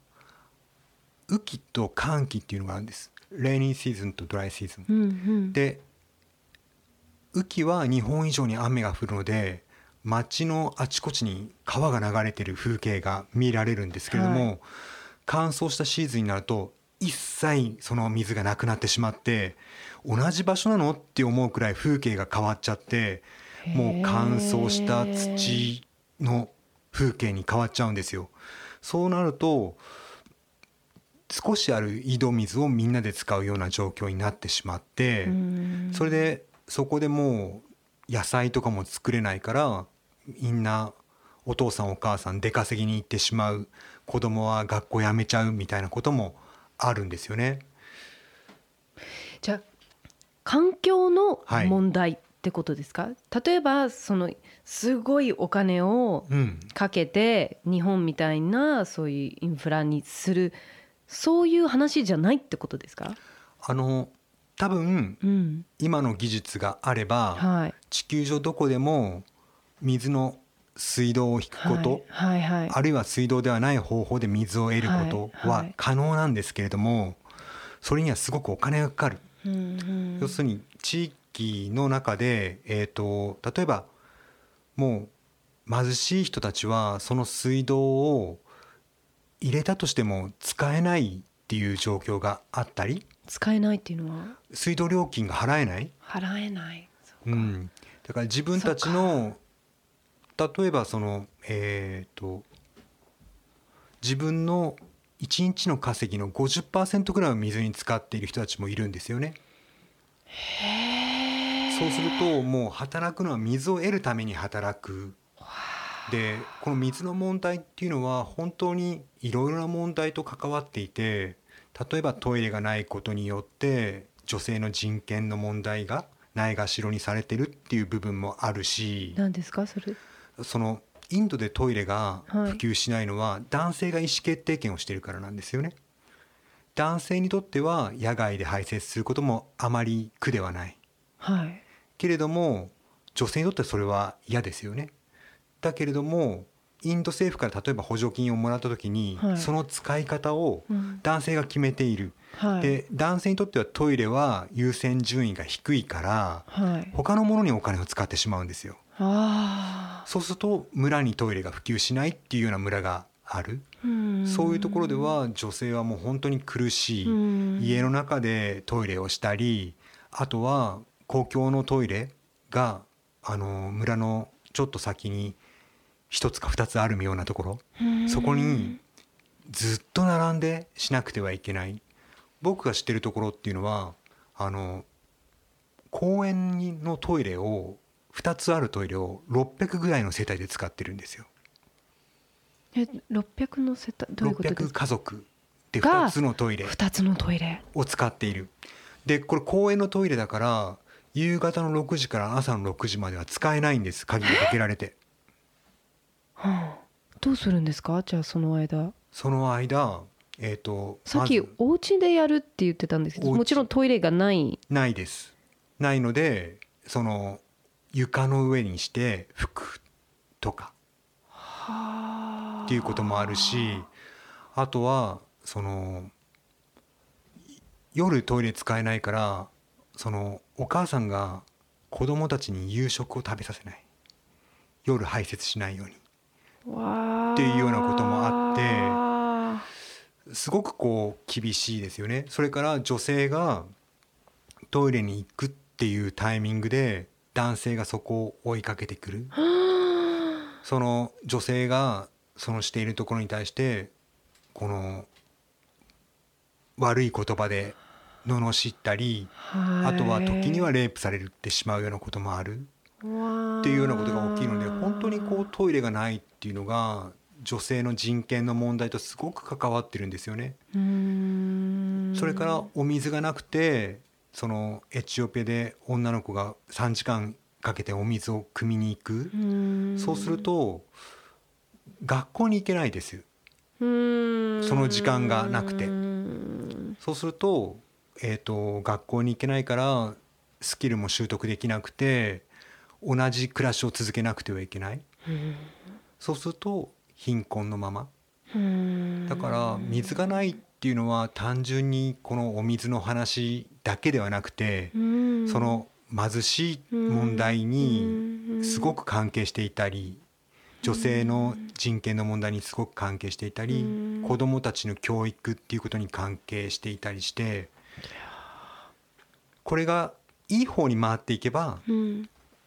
雨季と乾季っていうのがあるんです。レイニーシーズンとドライシーズン。うんうんで雨季は日本以上に雨が降るので街のあちこちに川が流れてる風景が見られるんですけれども、はい。乾燥したシーズンになると一切その水がなくなってしまって同じ場所なのって思うくらい風景が変わっちゃってもう乾燥した土の風景に変わっちゃうんですよ。そうなると少しある井戸水をみんなで使うような状況になってしまって、うん。それでそこでもう野菜とかも作れないからみんなお父さんお母さん出稼ぎに行ってしまう子供は学校辞めちゃうみたいなこともあるんですよね。じゃあ環境のはい問題ってことですか、例えばそのすごいお金をうん、かけて日本みたいなそういうインフラにするそういう話じゃないってことですか、あの多分うん。今の技術があればはい、地球上どこでも水の水道を引くこと、はい。はいはい。あるいは水道ではない方法で水を得ることははい。可能なんですけれどもそれにはすごくお金がかかる。うんうん。要するに地域の中で、えー、と例えばもう貧しい人たちはその水道を入れたとしても使えないっていう状況があったり使えないっていうのは？水道料金が払えない、払えない。うん、だから自分たちの例えばそのえっ、と自分の1日の稼ぎの50%ぐらいを水に使っている人たちもいるんですよね。そうするともう働くのは水を得るために働く。でこの水の問題っていうのは本当にいろいろな問題と関わっていて例えばトイレがないことによって女性の人権の問題がないがしろにされてるっていう部分もあるし何ですか？それそのインドでトイレがはい普及しないのは男性が意思決定権をしているからなんですよね。男性にとっては野外で排泄することもあまり苦ではない。はいけれども女性にとってはそれは嫌ですよね。だけれどもインド政府から例えば補助金をもらった時に、はいその使い方をうん男性が決めている。はいで男性にとってはトイレは優先順位が低いからはい他のものにお金を使ってしまうんですよ。あそうすると村にトイレが普及しないっていうような村がある。そういうところでは女性はもう本当に苦しい。うん家の中でトイレをしたりあとは公共のトイレがあの村のちょっと先に一つか二つあるようなところ。うん。そこにずっと並んでしなくてはいけない。僕が知ってるところっていうのはあの公園のトイレを2つあるトイレを600ぐらいの世帯で使ってるんですよ。え600の世帯どういうことで600すか？家族でが2つのトイレ。2つのトイレ。を使っている。でこれ公園のトイレだから夕方の6時から朝の6時までは使えないんです。鍵がかけられてはあどうするんですか？じゃあその間。その間えっ、とさっきお家でやるって言ってたんですけどもちろんトイレがない。ないです。ないのでその床の上にして拭くとか。っていうこともあるしあとはその夜トイレ使えないからそのお母さんが子供たちに夕食を食べさせない。夜排泄しないようにっていうようなこともあってすごくこう厳しいですよね。それから女性がトイレに行くっていうタイミングで男性がそこを追いかけてくる。その女性がそのしているところに対してこの悪い言葉で罵ったりあとは時にはレイプされてしまうようなこともあるっていうようなことが大きいので本当にこうトイレがないっていうのが女性の人権の問題とすごく関わってるんですよね。それからお水がなくてそのエチオピアで女の子が3時間かけてお水を汲みに行く。そうすると学校に行けないです。その時間がなくて。そうすると,、えーと、学校に行けないからスキルも習得できなくて同じ暮らしを続けなくてはいけない。そうすると貧困のまま。だから水がないっていうのは単純にこのお水の話だけではなくてその貧しい問題にすごく関係していたり女性の人権の問題にすごく関係していたり子どもたちの教育っていうことに関係していたりしてこれがいい方に回っていけば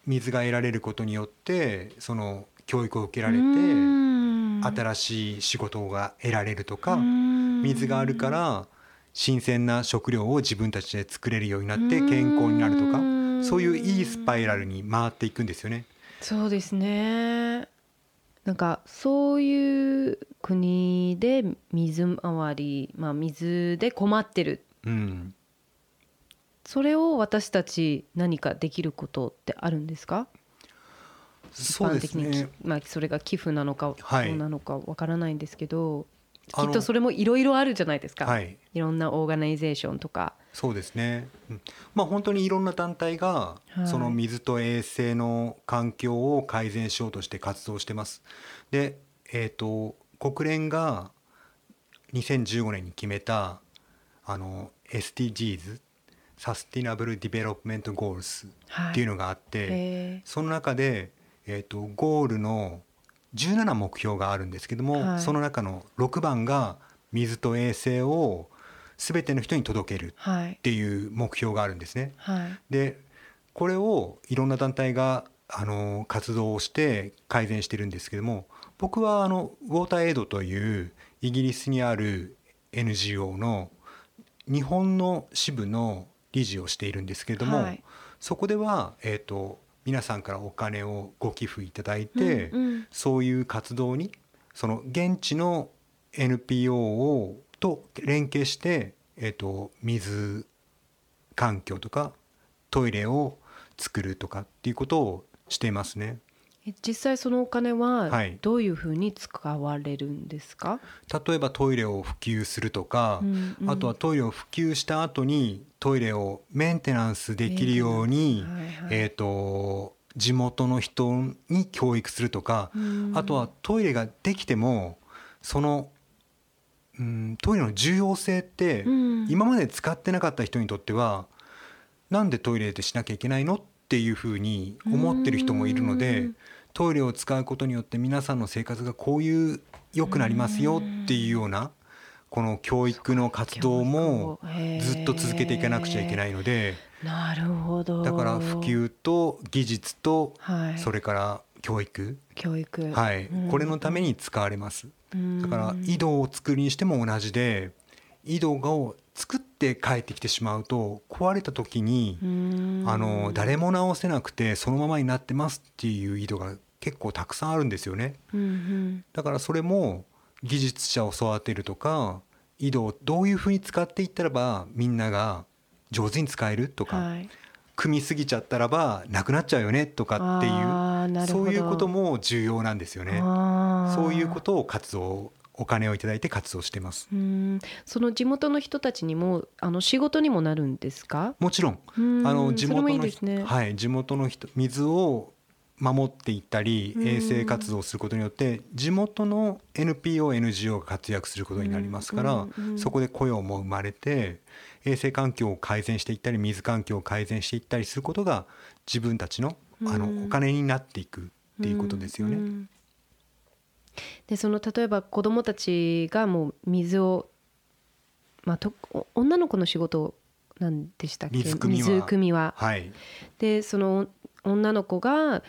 水が得られることによってその教育を受けられて新しい仕事が得られるとか水があるから新鮮な食料を自分たちで作れるようになって健康になるとかそういういいスパイラルに回っていくんですよね。そうですね。なんかそういう国で水回り、まあ、水で困ってる、うん、それを私たち何かできることってあるんですか？そうですね、まあ、それが寄付なのかどうなのかわからないんですけど、きっとそれもいろいろあるじゃないですか、はい、いろんなオーガナイゼーションとか。そうですね、うん、まあ本当にいろんな団体がその水と衛生の環境を改善しようとして活動してます。で、えーと、国連が2015年に決めたあの SDGs Sustainable Development Goals っていうのがあって、はい、その中で、えーとゴールの17目標があるんですけども、はい、その中の6番が水と衛生を全ての人に届けるっていう目標があるんですね。はい、でこれをいろんな団体があの活動をして改善してるんですけども僕はあのウォーターエイドというイギリスにある NGO の日本の支部の理事をしているんですけれども、はい、そこでは、えーと皆さんからお金をご寄付いただいて、うんうん、そういう活動にその現地の NPO をと連携して、えーと、水環境とかトイレを作るとかっていうことをしていますね。実際そのお金はどういうふうに使われるんですか、はい、例えばトイレを普及するとか、うんうん、あとはトイレを普及した後にトイレをメンテナンスできるように、はいはい、えーと、地元の人に教育するとか、うん、あとはトイレができてもその、うん、トイレの重要性って、うん、今まで使ってなかった人にとってはなんでトイレでしなきゃいけないの？っていうふうに思ってる人もいるので。うんトイレを使うことによって皆さんの生活がこういう良くなりますよっていうようなこの教育の活動もずっと続けていかなくちゃいけないのでなるほど。だから普及と技術とそれから教育。教育。はい。これのために使われます。だから井戸を作るにしても同じで井戸を作って帰ってきてしまうと壊れた時にあの誰も直せなくてそのままになってますっていう井戸が結構たくさんあるんですよね。うんうん、だからそれも技術者を育てるとか井戸をどういうふうに使っていったらばみんなが上手に使えるとか、はい、組みすぎちゃったらばなくなっちゃうよねとかっていうそういうことも重要なんですよね。そういうことを活動お金をいただいて活動してます。その地元の人たちにもあの仕事にもなるんですか？もちろん。あの地元の人、ね、はい地元の人水を守っていったり衛生活動をすることによって地元の NPO、NGO が活躍することになりますからそこで雇用も生まれて衛生環境を改善していったり水環境を改善していったりすることが自分たちのあのお金になっていくっていうことですよね。でその例えば子どもたちがもう水を、まあ、と女の子の仕事なんでしたっけ？水汲みは。水汲みは。はい、でその女の子が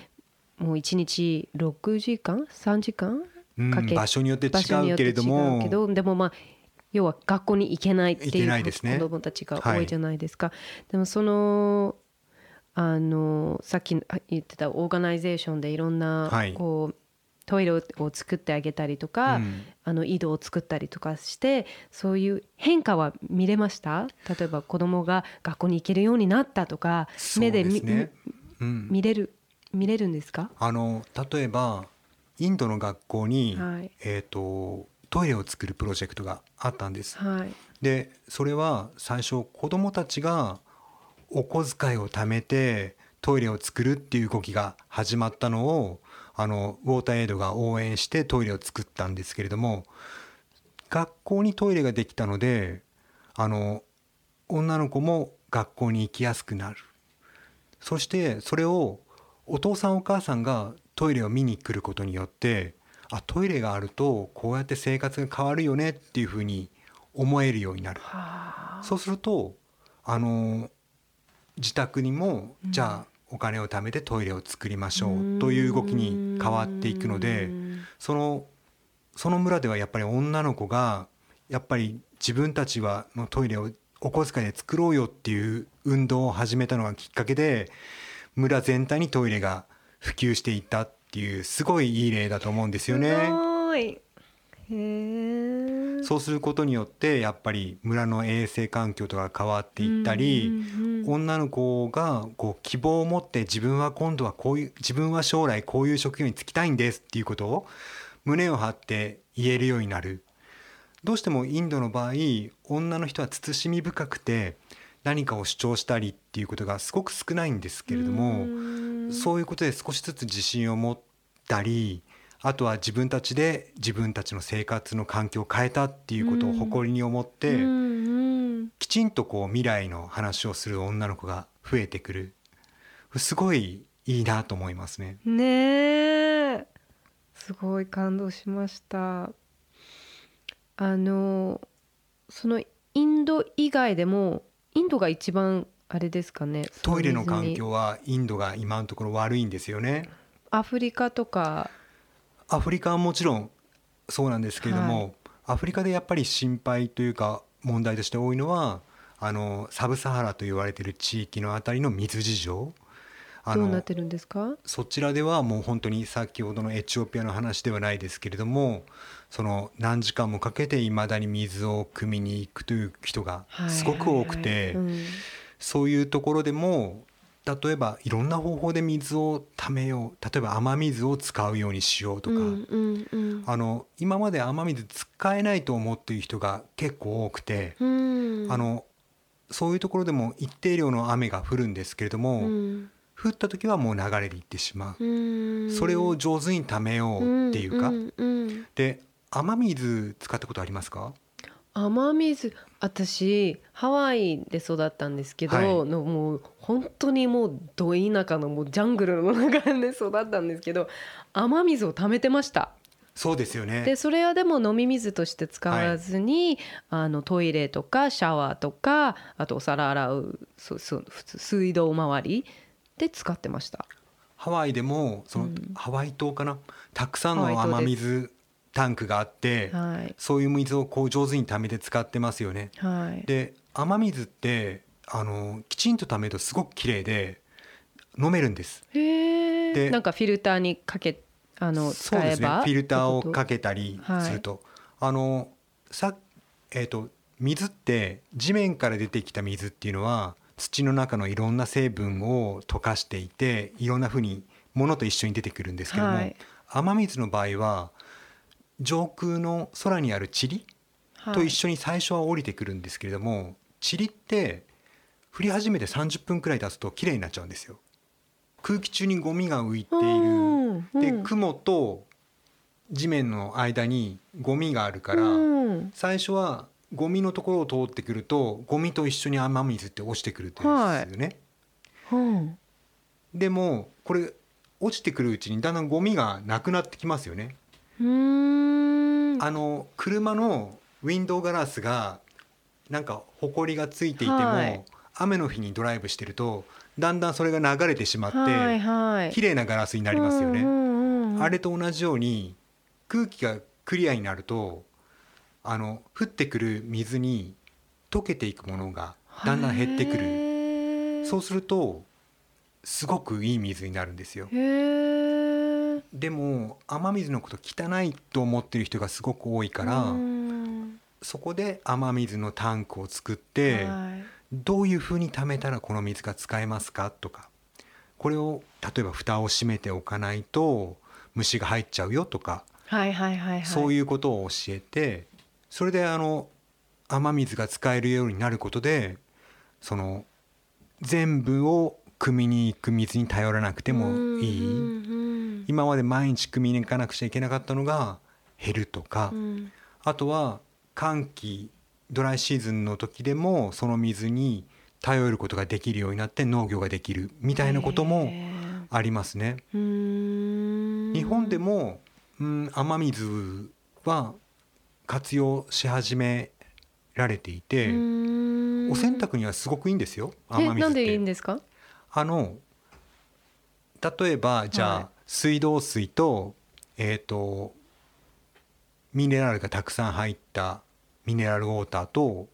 もう1日6時間3時間うんかけ場所によって違うけれども。うけどでもまあ要は学校に行けないっていう子供たちが多いじゃないですか。でもそのあのさっき言ってたオーガナイゼーションでいろんなはい。こうトイレを作ってあげたりとか、うん。あの井戸を作ったりとかしてそういう変化は見れました？例えば子供が学校に行けるようになったとか目で見うん。見れる見れるんですか？あの例えばインドの学校に、はい。えー、とトイレを作るプロジェクトがあったんです。はい。でそれは最初子どもたちがお小遣いを貯めてトイレを作るっていう動きが始まったのをあのウォーターエイドが応援してトイレを作ったんですけれども学校にトイレができたのであの女の子も学校に行きやすくなる。そしてそれをお父さんお母さんがトイレを見に来ることによってあトイレがあるとこうやって生活が変わるよねっていうふうに思えるようになる。はあ。そうするとあの自宅にもじゃあお金を貯めてトイレを作りましょうという動きに変わっていくのでそのその村ではやっぱり女の子がやっぱり自分たちはのトイレをお小遣いで作ろうよっていう運動を始めたのがきっかけで村全体にトイレが普及していったっていうすごいいい例だと思うんですよね。すごい。へえそうすることによってやっぱり村の衛生環境とか変わっていったり、女の子がこう希望を持って自分は今度はこういう自分は将来こういう職業に就きたいんですっていうことを胸を張って言えるようになる。どうしてもインドの場合女の人は慎み深くて何かを主張したりっていうことがすごく少ないんですけれどもうん。そういうことで少しずつ自信を持ったりあとは自分たちで自分たちの生活の環境を変えたっていうことを誇りに思って、きちんとこう未来の話をする女の子が増えてくる。すごいいいなと思いますね。ねえ。すごい感動しました。あのそのインド以外でもインドが一番あれですかね。トイレの環境はインドが今のところ悪いんですよね。アフリカとか。アフリカはもちろんそうなんですけれども、はい。アフリカでやっぱり心配というか問題として多いのはあのサブサハラと言われている地域のあたりの水事情。あのどうなってるんですか？そちらではもう本当に先ほどのエチオピアの話ではないですけれどもその何時間もかけていまだに水を汲みに行くという人がすごく多くて、はいはいはいうんそういうところでも例えばいろんな方法で水をためよう。例えば雨水を使うようにしようとか、うんうんうんあの今まで雨水使えないと思っている人が結構多くて、うん。あのそういうところでも一定量の雨が降るんですけれども、うん。降った時はもう流れでいってしまう。うん。それを上手にためようっていうか、んうん。で雨水使ったことありますか？雨水私ハワイで育ったんですけど、はい。のもう本当にもうど田舎のもうジャングルの中で育ったんですけど雨水を貯めてました。そうですよね。でそれはでも飲み水として使わずに、あのトイレとかシャワーとかあとお皿洗うそそ普通水道周りで使ってました。ハワイでもその、うん。ハワイ島かな？たくさんのハワイ島です。雨水タンクがあって、はい。そういう水をこう上手に貯めて使ってますよね。はい。で雨水ってあのきちんと貯めるとすごく綺麗で飲めるんです。へでえんかフィルターにかけあの使そうですね。フィルターをかけたりすると、あのさえっ、と水って地面から出てきた水っていうのは土の中のいろんな成分を溶かしていていろんな風に物と一緒に出てくるんですけども、はい。雨水の場合は上空の空にある塵はい。と一緒に最初は降りてくるんですけれども、塵って降り始めて30分くらい経つと綺麗になっちゃうんですよ。空気中にゴミが浮いている。うん。でうん。雲と地面の間にゴミがあるから、うん。最初はゴミのところを通ってくるとゴミと一緒に雨水って落ちてくるって言うんですよね。うんでもこれ落ちてくるうちにだんだんゴミがなくなってきますよね。あの車のウィンドウガラスがなんかホコリがついていても、はい。雨の日にドライブしてるとだんだんそれが流れてしまって、はいはい。綺麗なガラスになりますよね。うんうんうん。あれと同じように空気がクリアになるとあの降ってくる水に溶けていくものがだんだん減ってくる。そうするとすごくいい水になるんですよ。へーでも雨水のこと汚いと思ってる人がすごく多いから、うん。そこで雨水のタンクを作って、はい。どういうふうに貯めたらこの水が使えますかとかこれを例えば蓋を閉めておかないと虫が入っちゃうよとかはいはいはいはい。そういうことを教えてそれであの雨水が使えるようになることでその全部を汲みに行く水に頼らなくてもいい、今まで毎日汲みに行かなくちゃいけなかったのが減るとか、うん。あとは寒気ドライシーズンの時でもその水に頼ることができるようになって農業ができるみたいなこともへありますね。日本でも、うん、雨水は活用し始められていて、お洗濯にはすごくいいんですよ。雨水って。えなんでいいんですか？あの例えばじゃあ、はい水道水とえっ、とミネラルがたくさん入ったミネラルウォーターと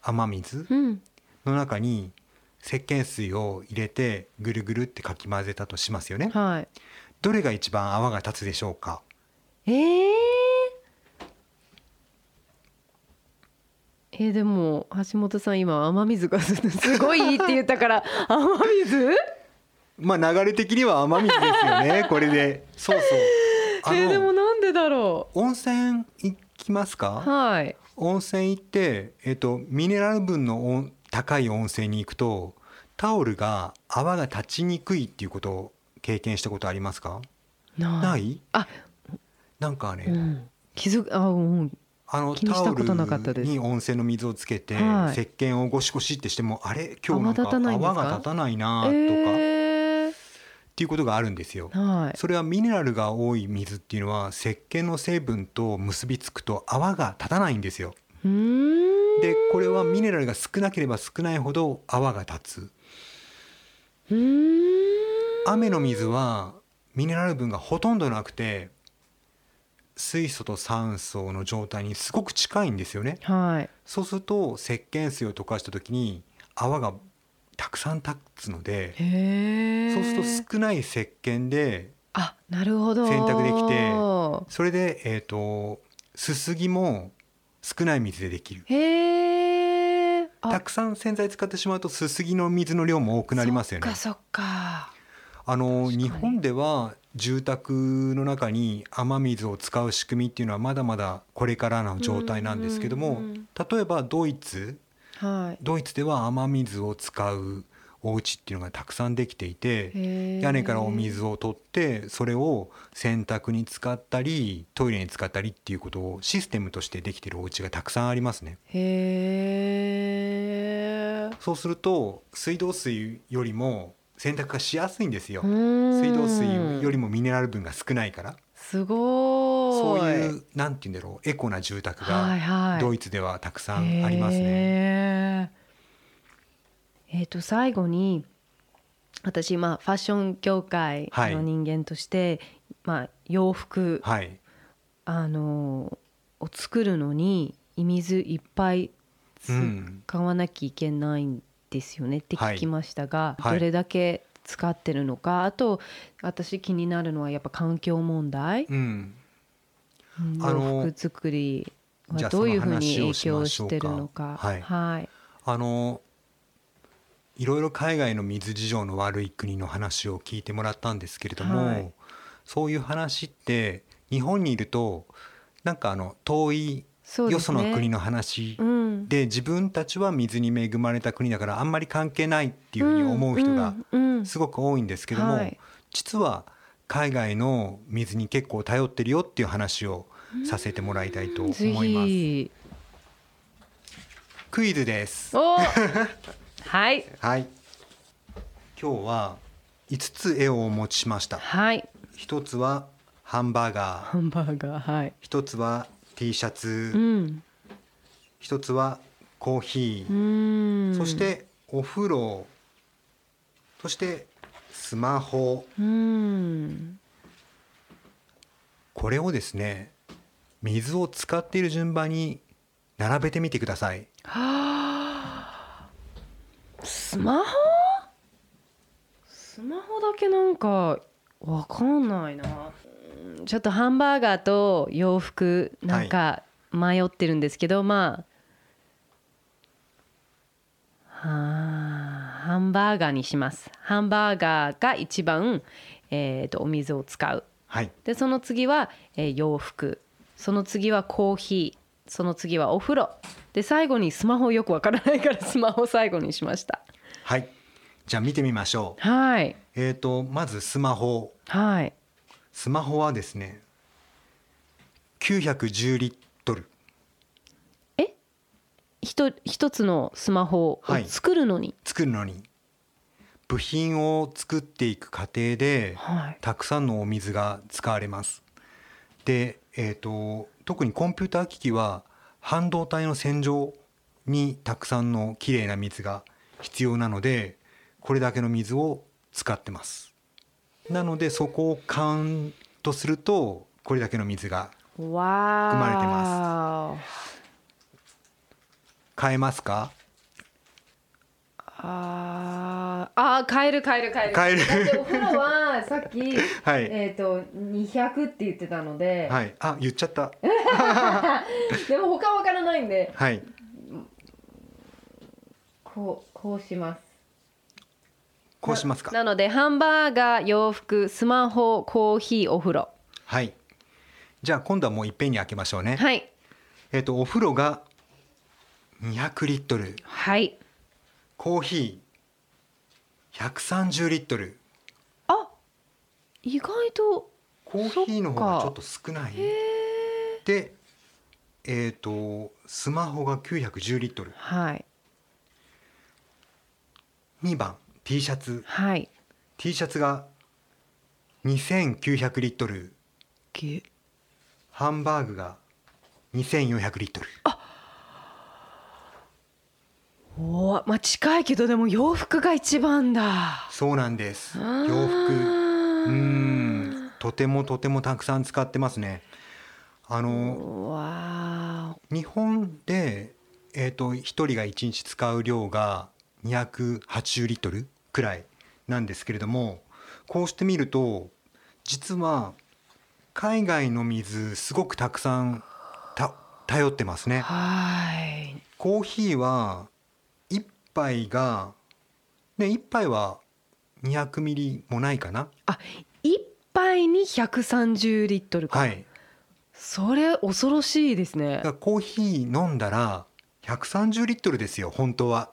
雨水うんの中に石鹸水を入れてぐるぐるってかき混ぜたとしますよね。はいどれが一番泡が立つでしょうか？えー、えーでも橋本さん今雨水がす すごいいいって言ったから雨水？まあ流れ的には雨水ですよね。これで。そうそう。あえー、でものなんでだろ温泉行きますうか？はい温泉行って、えっと、ミネラル分の温高い温泉に行くとタオルが泡が立ちにくいっていうことを経験したことありますか？ないない？あなんかね、うん、気づあうんあのタオルに温泉の水をつけて、はい。石鹸をゴシゴシってしてもあれ？今日なんか泡が立たないなとか、えっていうことがあるんですよ。ー、はい。それはミネラルが多い水っていうのは石鹸の成分と結びつくと泡が立たないんですよ。でこれはミネラルが少なければ少ないほど泡が立つ。雨の水はミネラル分がほとんどなくて水素と酸素の状態にすごく近いんですよね。はい。そうすると石鹸水を溶かした時に泡がたくさん立つのでそうすると少ない石鹸であなるほど。洗濯できてそれでえっ、とすすぎも少ない水でできる。たくさん洗剤使ってしまうとすすぎの水の量も多くなりますよね。そっかそっか。あの日本では住宅の中に雨水を使う仕組みっていうのはまだまだこれからの状態なんですけども、例えばドイツはい。ドイツでは雨水を使うお家っていうのがたくさんできていて屋根からお水を取ってそれを洗濯に使ったりトイレに使ったりっていうことをシステムとしてできてるお家がたくさんありますね。へえそうすると水道水よりも洗濯がしやすいんですよ。水水道水よりもミネラル分が少ないから。すごいそういうなんて言うんだろうエコな住宅はいがはいドイツではたくさんありますね。へーえっ、と最後に私まあファッション業界はいの人間として、まあ洋服はいあのを作るのにい水いっぱいうん使わなきゃいけないんですよねって聞きましたが、はい。はいどれだけ使ってるのか。あと私気になるのはやっぱ環境問題、うん。の洋服作りはどういうふうに影響してるのか。はい。はい。あのいろいろ海外の水事情の悪い国の話を聞いてもらったんですけれども、はい。そういう話って日本にいるとなんかあの遠いよその国の話うんで自分たちは水に恵まれた国だからあんまり関係ないっていうふうに思う人がすごく多いんですけども、はい。実は海外の水に結構頼ってるよっていう話をさせてもらいたいと思ぜいます。ひ。クイズです。お はい。はい。今日は5つ絵をお持ちしました。はい。一つはハンバーガー、ハンバーガーはい。一つは T シャうツ、ん一つはコーヒうー、ん。そしてお風呂。そしてスマホ。うん。これをですね水を使っている順番に並べてみてください。はあ。スマホ？スマホだけなんかわかんないな。うんちょっとハンバーガーと洋服なんか迷ってるんですけど、まあはあハンバーガーにします。ハンバーガーが一番、えー、とお水を使う。はい。でその次は、えー洋服。その次はコーヒー。その次はお風呂。で最後にスマホよくわからないからスマホ最後にしました。はい。じゃあ見てみましょう。はい。えーとまずスマホ。はい。スマホはですね910リットルひと一つのスマホをはい作るのに、作るのに。部品を作っていく過程ではい。たくさんのお水が使われます。で、えー、と特にコンピューター機器は半導体の洗浄にたくさんのきれいな水が必要なのでこれだけの水を使ってます。なのでそこをカウントするとこれだけの水がわー含まれてま買えますか？あーあー変える変える変える。変える。だってお風呂はさっき、はい、えっ、と200って言ってたので、はい、あ言っちゃった。でも他わからないんで。はい。こうこうします。こうしますか？なのでハンバーガー洋服スマホコーヒーお風呂。はいじゃあ今度はもういっぺんに開けましょうね、はい。えっ、とお風呂が200リットル。はい。コーヒー130リットル。あ意外とコーヒーの方がちょっと少ない。でえっ、とスマホが910リットル。はい。2番 T シャツ。はい。T シャツが2900リットル。げハンバーグが2400リットル。おーまあ近いけどでも洋服が一番だ。そうなんです。洋あ服。ーうーん。とてもとてもたくさん使ってますね。あの日本で、えー、と1人が1日使う量が280リットルくらいなんですけれどもこうしてみると実は海外の水すごくたくさんた頼ってますね。はい。コーヒーは1杯が、ね、1杯は200ミリもないかな。あ一杯に130リットルか、はい、それ恐ろしいですね。コーヒー飲んだら130リットルですよ本当は。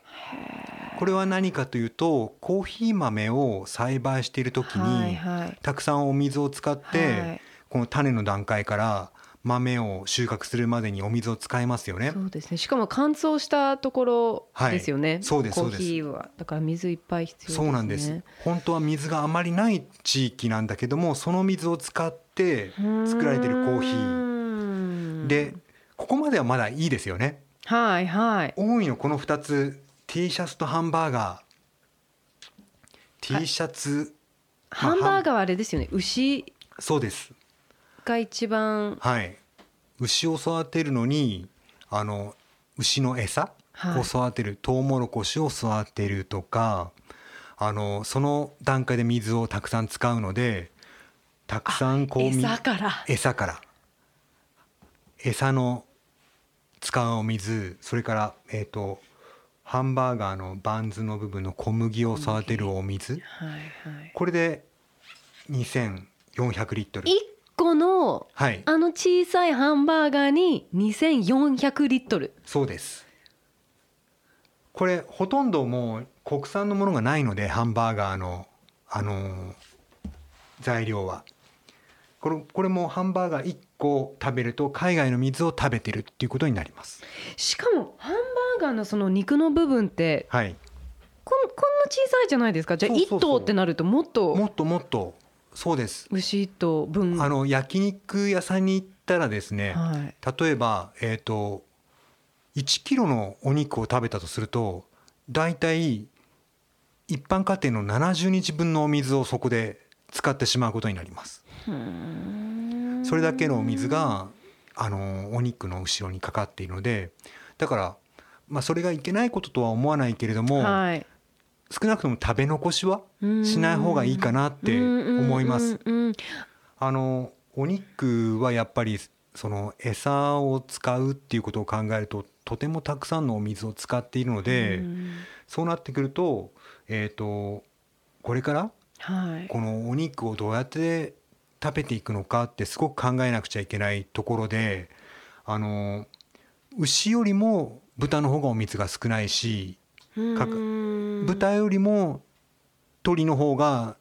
これは何かというとコーヒー豆を栽培している時に、はいはい。たくさんお水を使って、はいこの種の段階から豆を収穫するまでにお水を使いますよね。そうですね。しかも乾燥したところですよね、はいそうです。コーヒーは。だから水いっぱい必要ですね。そうなんです。本当は水があまりない地域なんだけどもその水を使って作られているコーヒー。ーでここまではまだいいですよね。はいはい。多いのこの2つ。T シャツとハンバーガー。T シャツ、ハンバーガーはあれですよね。牛。そうですが一番はい。牛を育てるのにあの牛の餌はい。を育てる、トウモロコシを育てるとかあのその段階で水をたくさん使うのでたくさんこうみ餌から。餌から。餌の使うお水それからえっ、とハンバーガーのバンズの部分の小麦を育てるお水。はいはい。これで2400リットル。一個のはい。あの小さいハンバーガーに2400リットル。そうです。これほとんどもう国産のものがないのでハンバーガーのあのー材料は。これこれもハンバーガー1個食べると海外の水を食べてるっていうことになります。しかもハンバーガーのその肉の部分ってはい。こんこんな小さいじゃないですか？じゃあ1そうそうそう。頭ってなるともっと。もっともっとそうです。牛1頭分あの焼肉屋さんに行ったらですね、はい。例えばえっ、と1キロのお肉を食べたとするとだいたい一般家庭の70日分のお水をそこで使ってしまうことになります。それだけのお水があのお肉の後ろにかかっているのでだから、まあ、それがいけないこととは思わないけれども、はい少なくとも食べ残しはしない方がいいかなって思います。あのお肉はやっぱりその餌を使うっていうことを考えるととてもたくさんのお水を使っているので、うん。そうなってくると,、えー、とこれからはい。このお肉をどうやって食べていくのかってすごく考えなくちゃいけないところであの牛よりも豚の方がお水が少ないし豚よりも鳥の方が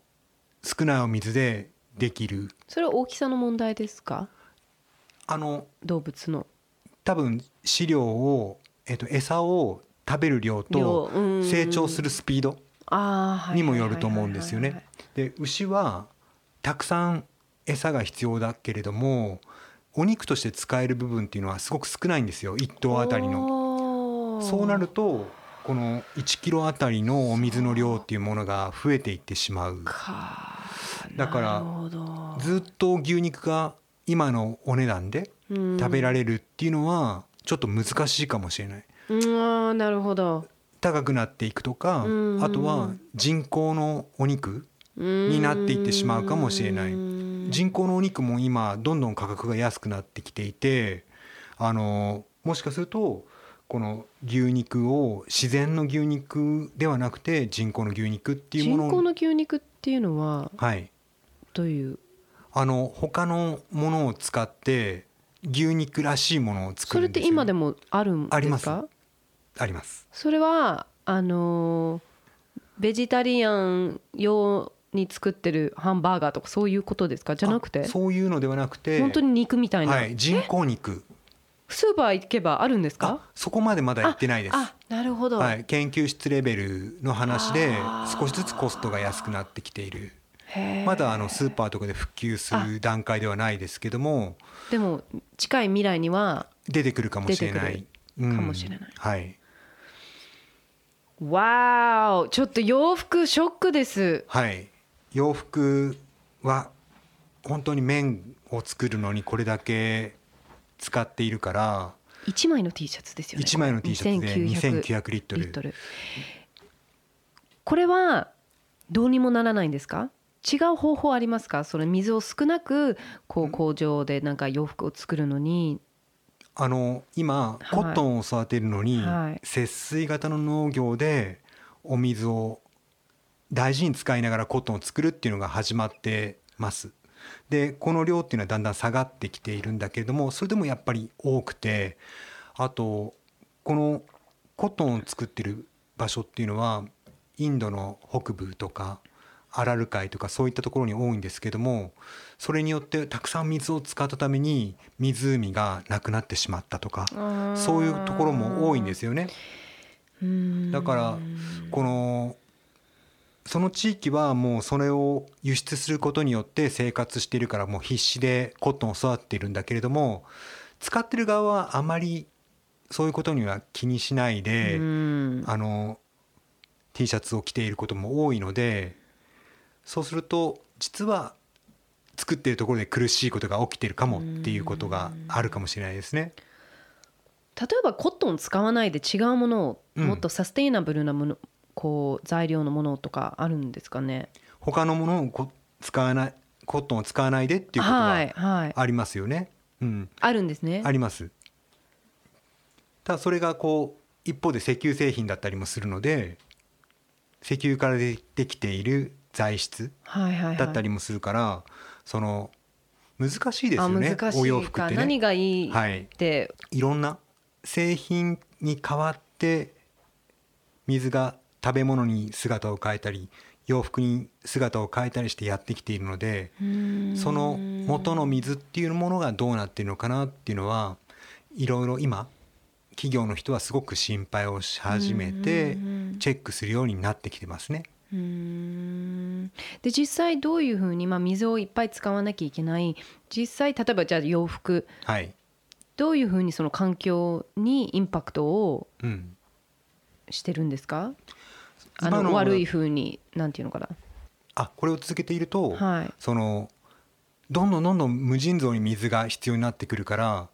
少ないお水でできる。それは大きさの問題ですか？あの動物の。多分飼料を、えっと餌を食べる量と成長するスピードにもよると思うんですよね。で牛はたくさん餌が必要だけれどもお肉として使える部分っていうのはすごく少ないんですよ。1頭あたりの。のそうなるとこの1キロあたりのお水の量っていうものが増えていってしまう。かだからずっと牛肉が今のお値段で食べられるっていうのはちょっと難しいかもしれない。うんあーなるほど。高くなっていくとかうん。あとは人工のお肉になっていってしまうかもしれない。人工のお肉も今どんどん価格が安くなってきていてあのもしかするとこの牛肉を自然の牛肉ではなくて人工の牛肉っていうものを人工の牛肉っていうのははい。どういう？あの他のものを使って牛肉らしいものを作それって今でもあるんあります。ですかあります。それはあのーベジタリアン用に作ってるハンバーガーとかそういうことですか？じゃなくて？あそういうのではなくて本当に肉みたいな、はい人工肉スーパー行けばあるんですか？あそこまでまだ行ってないです。あなるほど、はい、研究室レベルの話で少しずつコストが安くなってきている。まだあのスーパーとかで普及する段階ではないですけどもでも近い未来には出てくるかもしれない。かもしれない。うん。はい、わーおちょっと洋服ショックです。はい、洋服は本当に綿を作るのにこれだけ使っているから1枚の T シャツですよね。1枚の T シャツで2900リットル。リットル。これはどうにもならないんですか？違う方法ありますか？それ水を少なくこう工場でなんか洋服を作るのに。あの今はい。コットンを育てるのにはい。節水型の農業でお水を大事に使いながらコットンを作るっていうのが始まってます。でこの量っていうのはだんだん下がってきているんだけれどもそれでもやっぱり多くてあとこのコットンを作ってる場所っていうのはインドの北部とかアラル海とかそういったところに多いんですけどもそれによってたくさん水を使ったために湖がなくなってしまったとかそういうところも多いんですよね。だからこのその地域はもうそれを輸出することによって生活しているからもう必死でコットンを育てているんだけれども使ってる側はあまりそういうことには気にしないで、うん。あの T シャツを着ていることも多いのでそうすると実は作っているところで苦しいことが起きているかもっていうことがあるかもしれないですね。例えばコットンを使わないで違うものをうんもっとサステイナブルなもの、こう材料のものとかあるんですかね？他のものをこ使わないコットンを使わないでっていうことはいははい。ありますよね。うん、あるんですね。あります。ただそれがこう一方で石油製品だったりもするので石油からでできている材質はいはいはい。だったりもするから、その難しいですよあねお洋服ってね。何。がいいっはい、て、いろんな製品に代わって水が食べ物に姿を変えたり洋服に姿を変えたりしてやってきているのでその元の水っていうものがどうなっているのかなっていうのはいろいろ今企業の人はすごく心配をし始めてチェックするようになってきてますね。うーん。で実際どういうふうに、まあ、水をいっぱい使わなきゃいけない。実際例えばじゃあ洋服。はい、どういうふうにその環境にインパクトをうん、してるんですか？あ今のの悪い風になんていうのかな。あこれを続けていると、はい。そのどんどんどんどん無尽蔵に水が必要になってくるから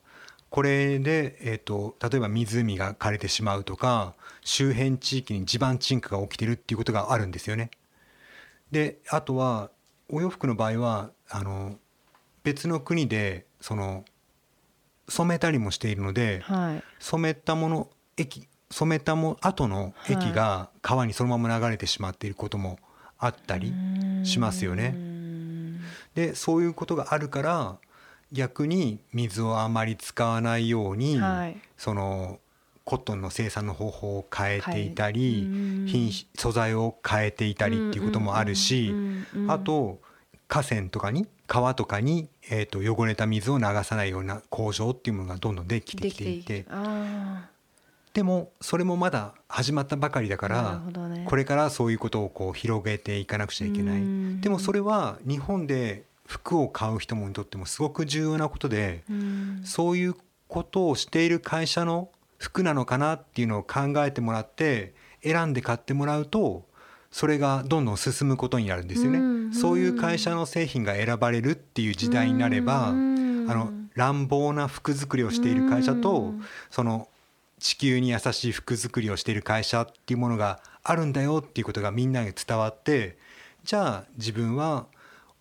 これで、えー、と例えば湖が枯れてしまうとか周辺地域に地盤沈下が起きてるっていうことがあるんですよね。であとはお洋服の場合はあの別の国でその染めたりもしているのではい。染めたもの液染めたも後の液が川にそのまま流れてしまっていることもあったりしますよね。でそういうことがあるから逆に水をあまり使わないように、はい。そのコットンの生産の方法を変えていたり、うん。品種素材を変えていたりっていうこともあるし、あと河川とかに川とかに、えー、と汚れた水を流さないような工場っていうものがどんどんできてきていて。あでもそれもまだ始まったばかりだからね。これからそういうことをこう広げていかなくちゃいけない。うん。でもそれは日本で服を買う人もにとってもすごく重要なことでうん。そういうことをしている会社の服なのかなっていうのを考えてもらって選んで買ってもらうとそれがどんどん進むことになるんですよね。うんそういう会社の製品が選ばれるっていう時代になればあうん。の乱暴な服作りをしている会社とうん。その地球に優しい服作りをしている会社っていうものがあるんだよっていうことがみんなに伝わってじゃあ自分は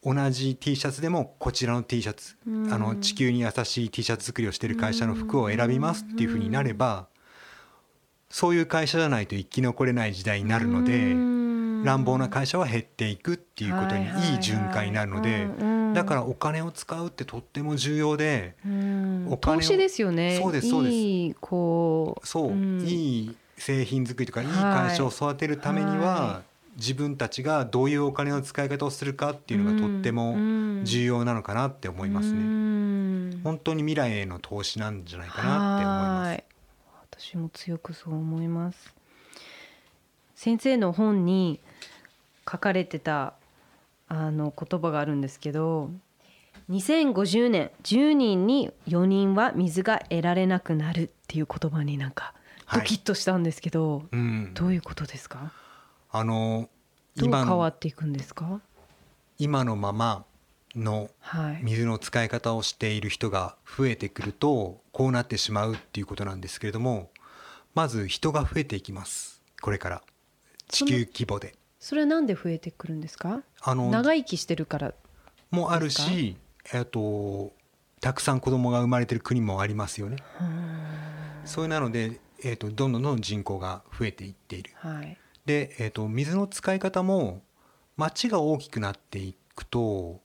同じ T シャツでもこちらの T シャツうん。あの地球に優しい T シャツ作りをしている会社の服を選びますっていうふうになればそういう会社じゃないと生き残れない時代になるので乱暴な会社は減っていくっていうことにいい循環になるのでだからお金を使うってとっても重要でうん。お金を投資ですよね。そうですそうです。いいこうそう、ん。いい製品作りとかいいはい会社を育てるためには、は自分たちがどういうお金の使い方をするかっていうのがとっても重要なのかなって思いますね。ね本当に未来への投資なんじゃないかなって思います。はい。私も強くそう思います。先生の本に書かれてたあの言葉があるんですけど2050年10人に4人は水が得られなくなるっていう言葉になんかはい。ドキッとしたんですけど、うん、どういうことですか？あのどう今変わのっていくんですか？今のままのはい。水の使い方をしている人が増えてくるとこうなってしまうっていうことなんですけれどもまず人が増えていきます。これから。地球規模で。それはなんで増えてくるんですか？あの長生きしてるからもあるし、えっとたくさん子供が生まれてる国もありますよね。そういうなので、えっとどんどんどんどん人口が増えていっている。はいで、えっと水の使い方も町が大きくなっていくと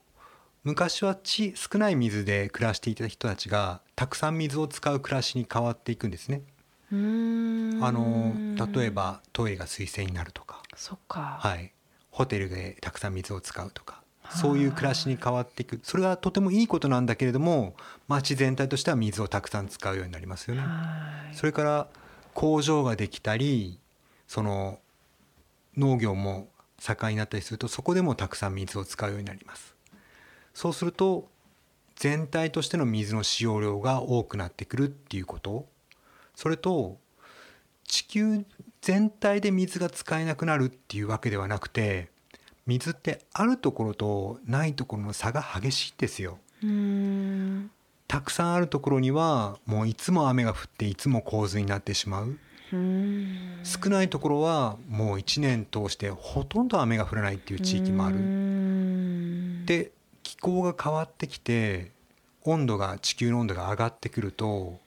昔はち少ない水で暮らしていた人たちがたくさん水を使う暮らしに変わっていくんですね。あの例えばトイレが水洗になるとか、そっか、はい、ホテルでたくさん水を使うとかそういう暮らしに変わっていく。それはとてもいいことなんだけれども町全体としては水をたくさん使うようになりますよね。はい。それから工場ができたりその農業も盛んになったりするとそこでもたくさん水を使うようになります。そうすると全体としての水の使用量が多くなってくるっていうこと。それと地球全体で水が使えなくなるっていうわけではなくて水ってあるところとないところの差が激しいんですよ。たくさんあるところにはもういつも雨が降っていつも洪水になってしまう少ないところはもう1年通してほとんど雨が降らないっていう地域もある。んで気候が変わってきて温度が地球の温度が上がってくると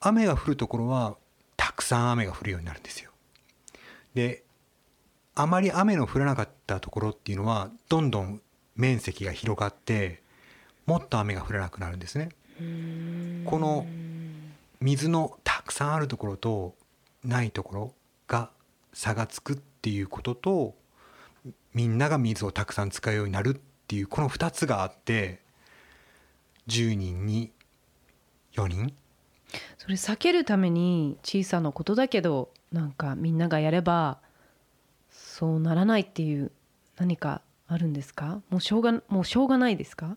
雨が降るところはたくさん雨が降るようになるんですよ。であまり雨の降らなかったところっていうのはどんどん面積が広がってもっと雨が降らなくなるんですね。この水のたくさんあるところとないところが差がつくっていうこととみんなが水をたくさん使うようになるっていうこの2つがあって10人に4人それ避けるために小さなことだけどなんかみんながやればそうならないっていう何かあるんですか？もうしょうがもうしょうがないですか？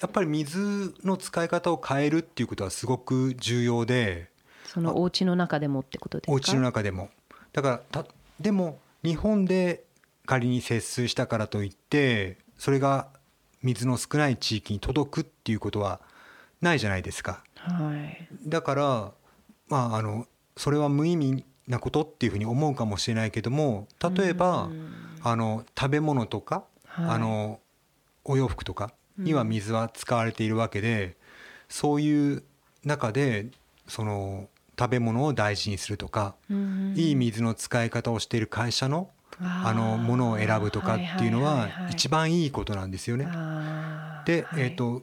やっぱり水の使い方を変えるっていうことはすごく重要でそのお家の中でもってことですか？お家の中でも。だからたでも日本で仮に節水したからといってそれが水の少ない地域に届くっていうことはないじゃないですか。はい。だからまああのそれは無意味なことっていうふうに思うかもしれないけども例えば、うん。あの食べ物とか、はい。あのお洋服とかには水は使われているわけで、そういう中でその食べ物を大事にするとか、うんいい水の使い方をしている会社のあのものを選ぶとかっていうのは一番いいことなんですよね。で、えー、と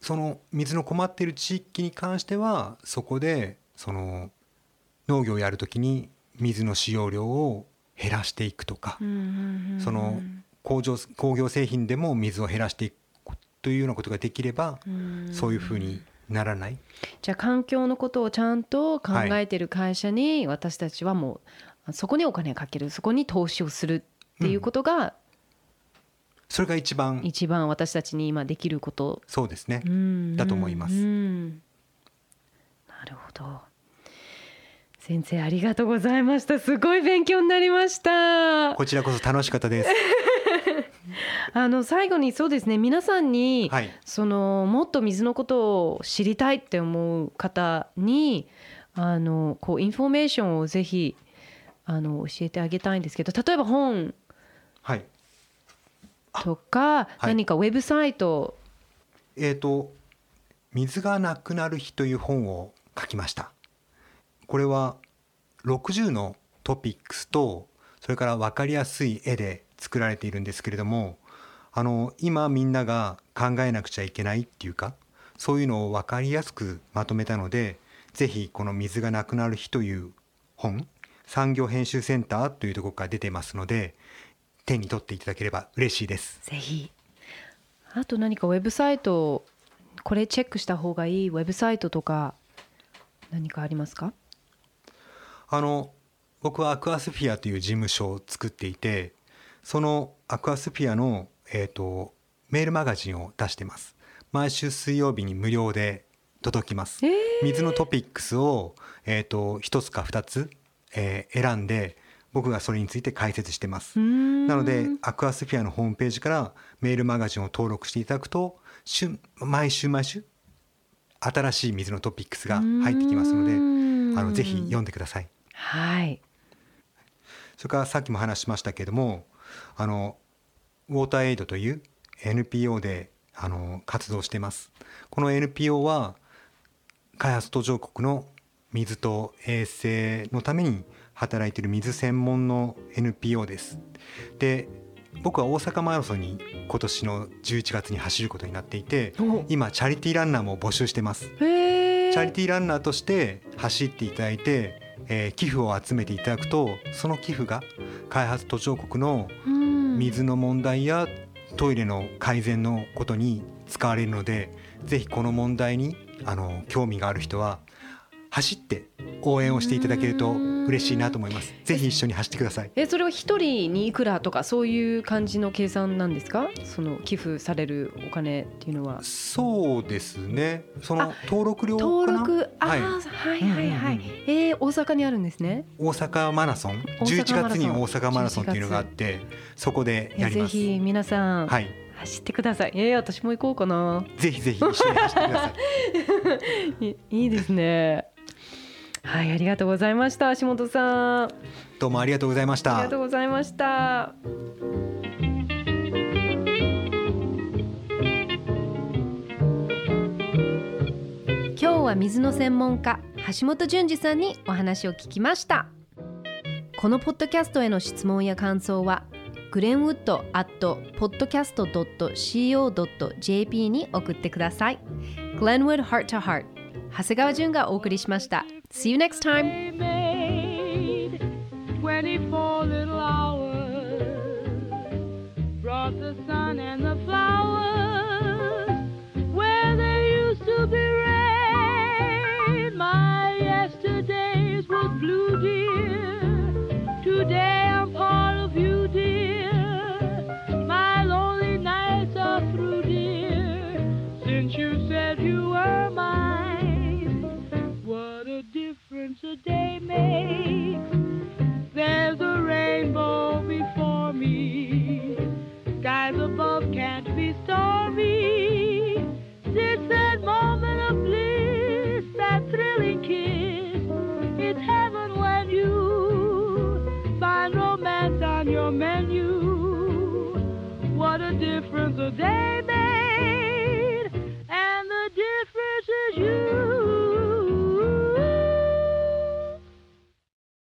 その水の困っている地域に関してはそこでその農業をやるときに水の使用量を減らしていくとか、その工場工業製品でも水を減らしていくというようなことができれば、そういうふうにならない。じゃあ環境のことをちゃんと考えてい。る会社に私たちはもうそこにお金をかけるそこに投資をするっていうことがそれが一番一番私たちに今できることそうですね。うんだと思いますうんなるほど先生ありがとうございましたすごい勉強になりましたこちらこそ楽しかったです。あの最後にそうですね皆さんに、はい。そのもっと水のことを知りたいって思う方にあのこうインフォメーションをぜひあの教えてあげたいんですけど例えば本はい。とかはい。何かウェブサイト、えー、と「水がなくなる日」という本を書きました。これは60のトピックスとそれから分かりやすい絵で作られているんですけれどもあの今みんなが考えなくちゃいけないっていうかそういうのを分かりやすくまとめたのでぜひこの「水がなくなる日」という本産業編集センターというところから出てますので手に取っていただければ嬉しいです。ぜひ。あと何かウェブサイトこれチェックした方がいいウェブサイトとか何かありますか？あの僕はアクアスフィアという事務所を作っていてそのアクアスフィアの、えー、とメールマガジンを出してます。毎週水曜日に無料で届きます、えー。水のトピックスを、えー、と1つか2つ、えー選んで僕がそれについて解説してます。ななのでアクアスフィアのホームページからメールマガジンを登録していただくと週毎週毎週新しい水のトピックスが入ってきますのであのぜひ読んでください。はい。それからさっきも話しましたけれどもあのウォーターエイドという NPO であの活動しています。この NPO は開発途上国の水と衛生のために働いている水専門の NPO です。で僕は大阪マラソンに今年の11月に走ることになっていてお今チャリティーランナーも募集してます。チャリティーランナーとして走っていただいて、えー寄付を集めていただくとその寄付が開発途上国のうん。水の問題やトイレの改善のことに使われるのでぜひこの問題にあの興味がある人は走って応援をしていただけると嬉しいなと思います。ぜひ一緒に走ってください。えそれは一人にいくらとかそういう感じの計算なんですか？その寄付されるお金っていうのは。そうですね。そのあ登録料かな？登録？あはい。ーはいはいはい、えー大阪にあるんですね？大阪マラソン。大阪マラソン。11月に大阪マラソンっていうのがあってそこでやります。ぜひ皆さん、はい。走ってください。えー、私も行こうかな。ぜひぜひ一緒に走ってください。いいいですねはいありがとうございました。橋本さん。あどうもありがとうございました。りがとうございました。今日は水の専門家橋本淳二さんにお話を聞きました。このポッドキャストへの質問や感想はグレンウッド at podcast.co.jp に送ってください。Glenwood Heart to Heart 長谷川淳がお送りしました See you next time! 24 little hours, brought the sun and the flowers yesterday makes. There's a rainbow before me. Skies above can't be stormy. Since that moment of bliss, that thrilling kiss, it's heaven when you find romance on your menu. What a difference a day made, and the difference is you.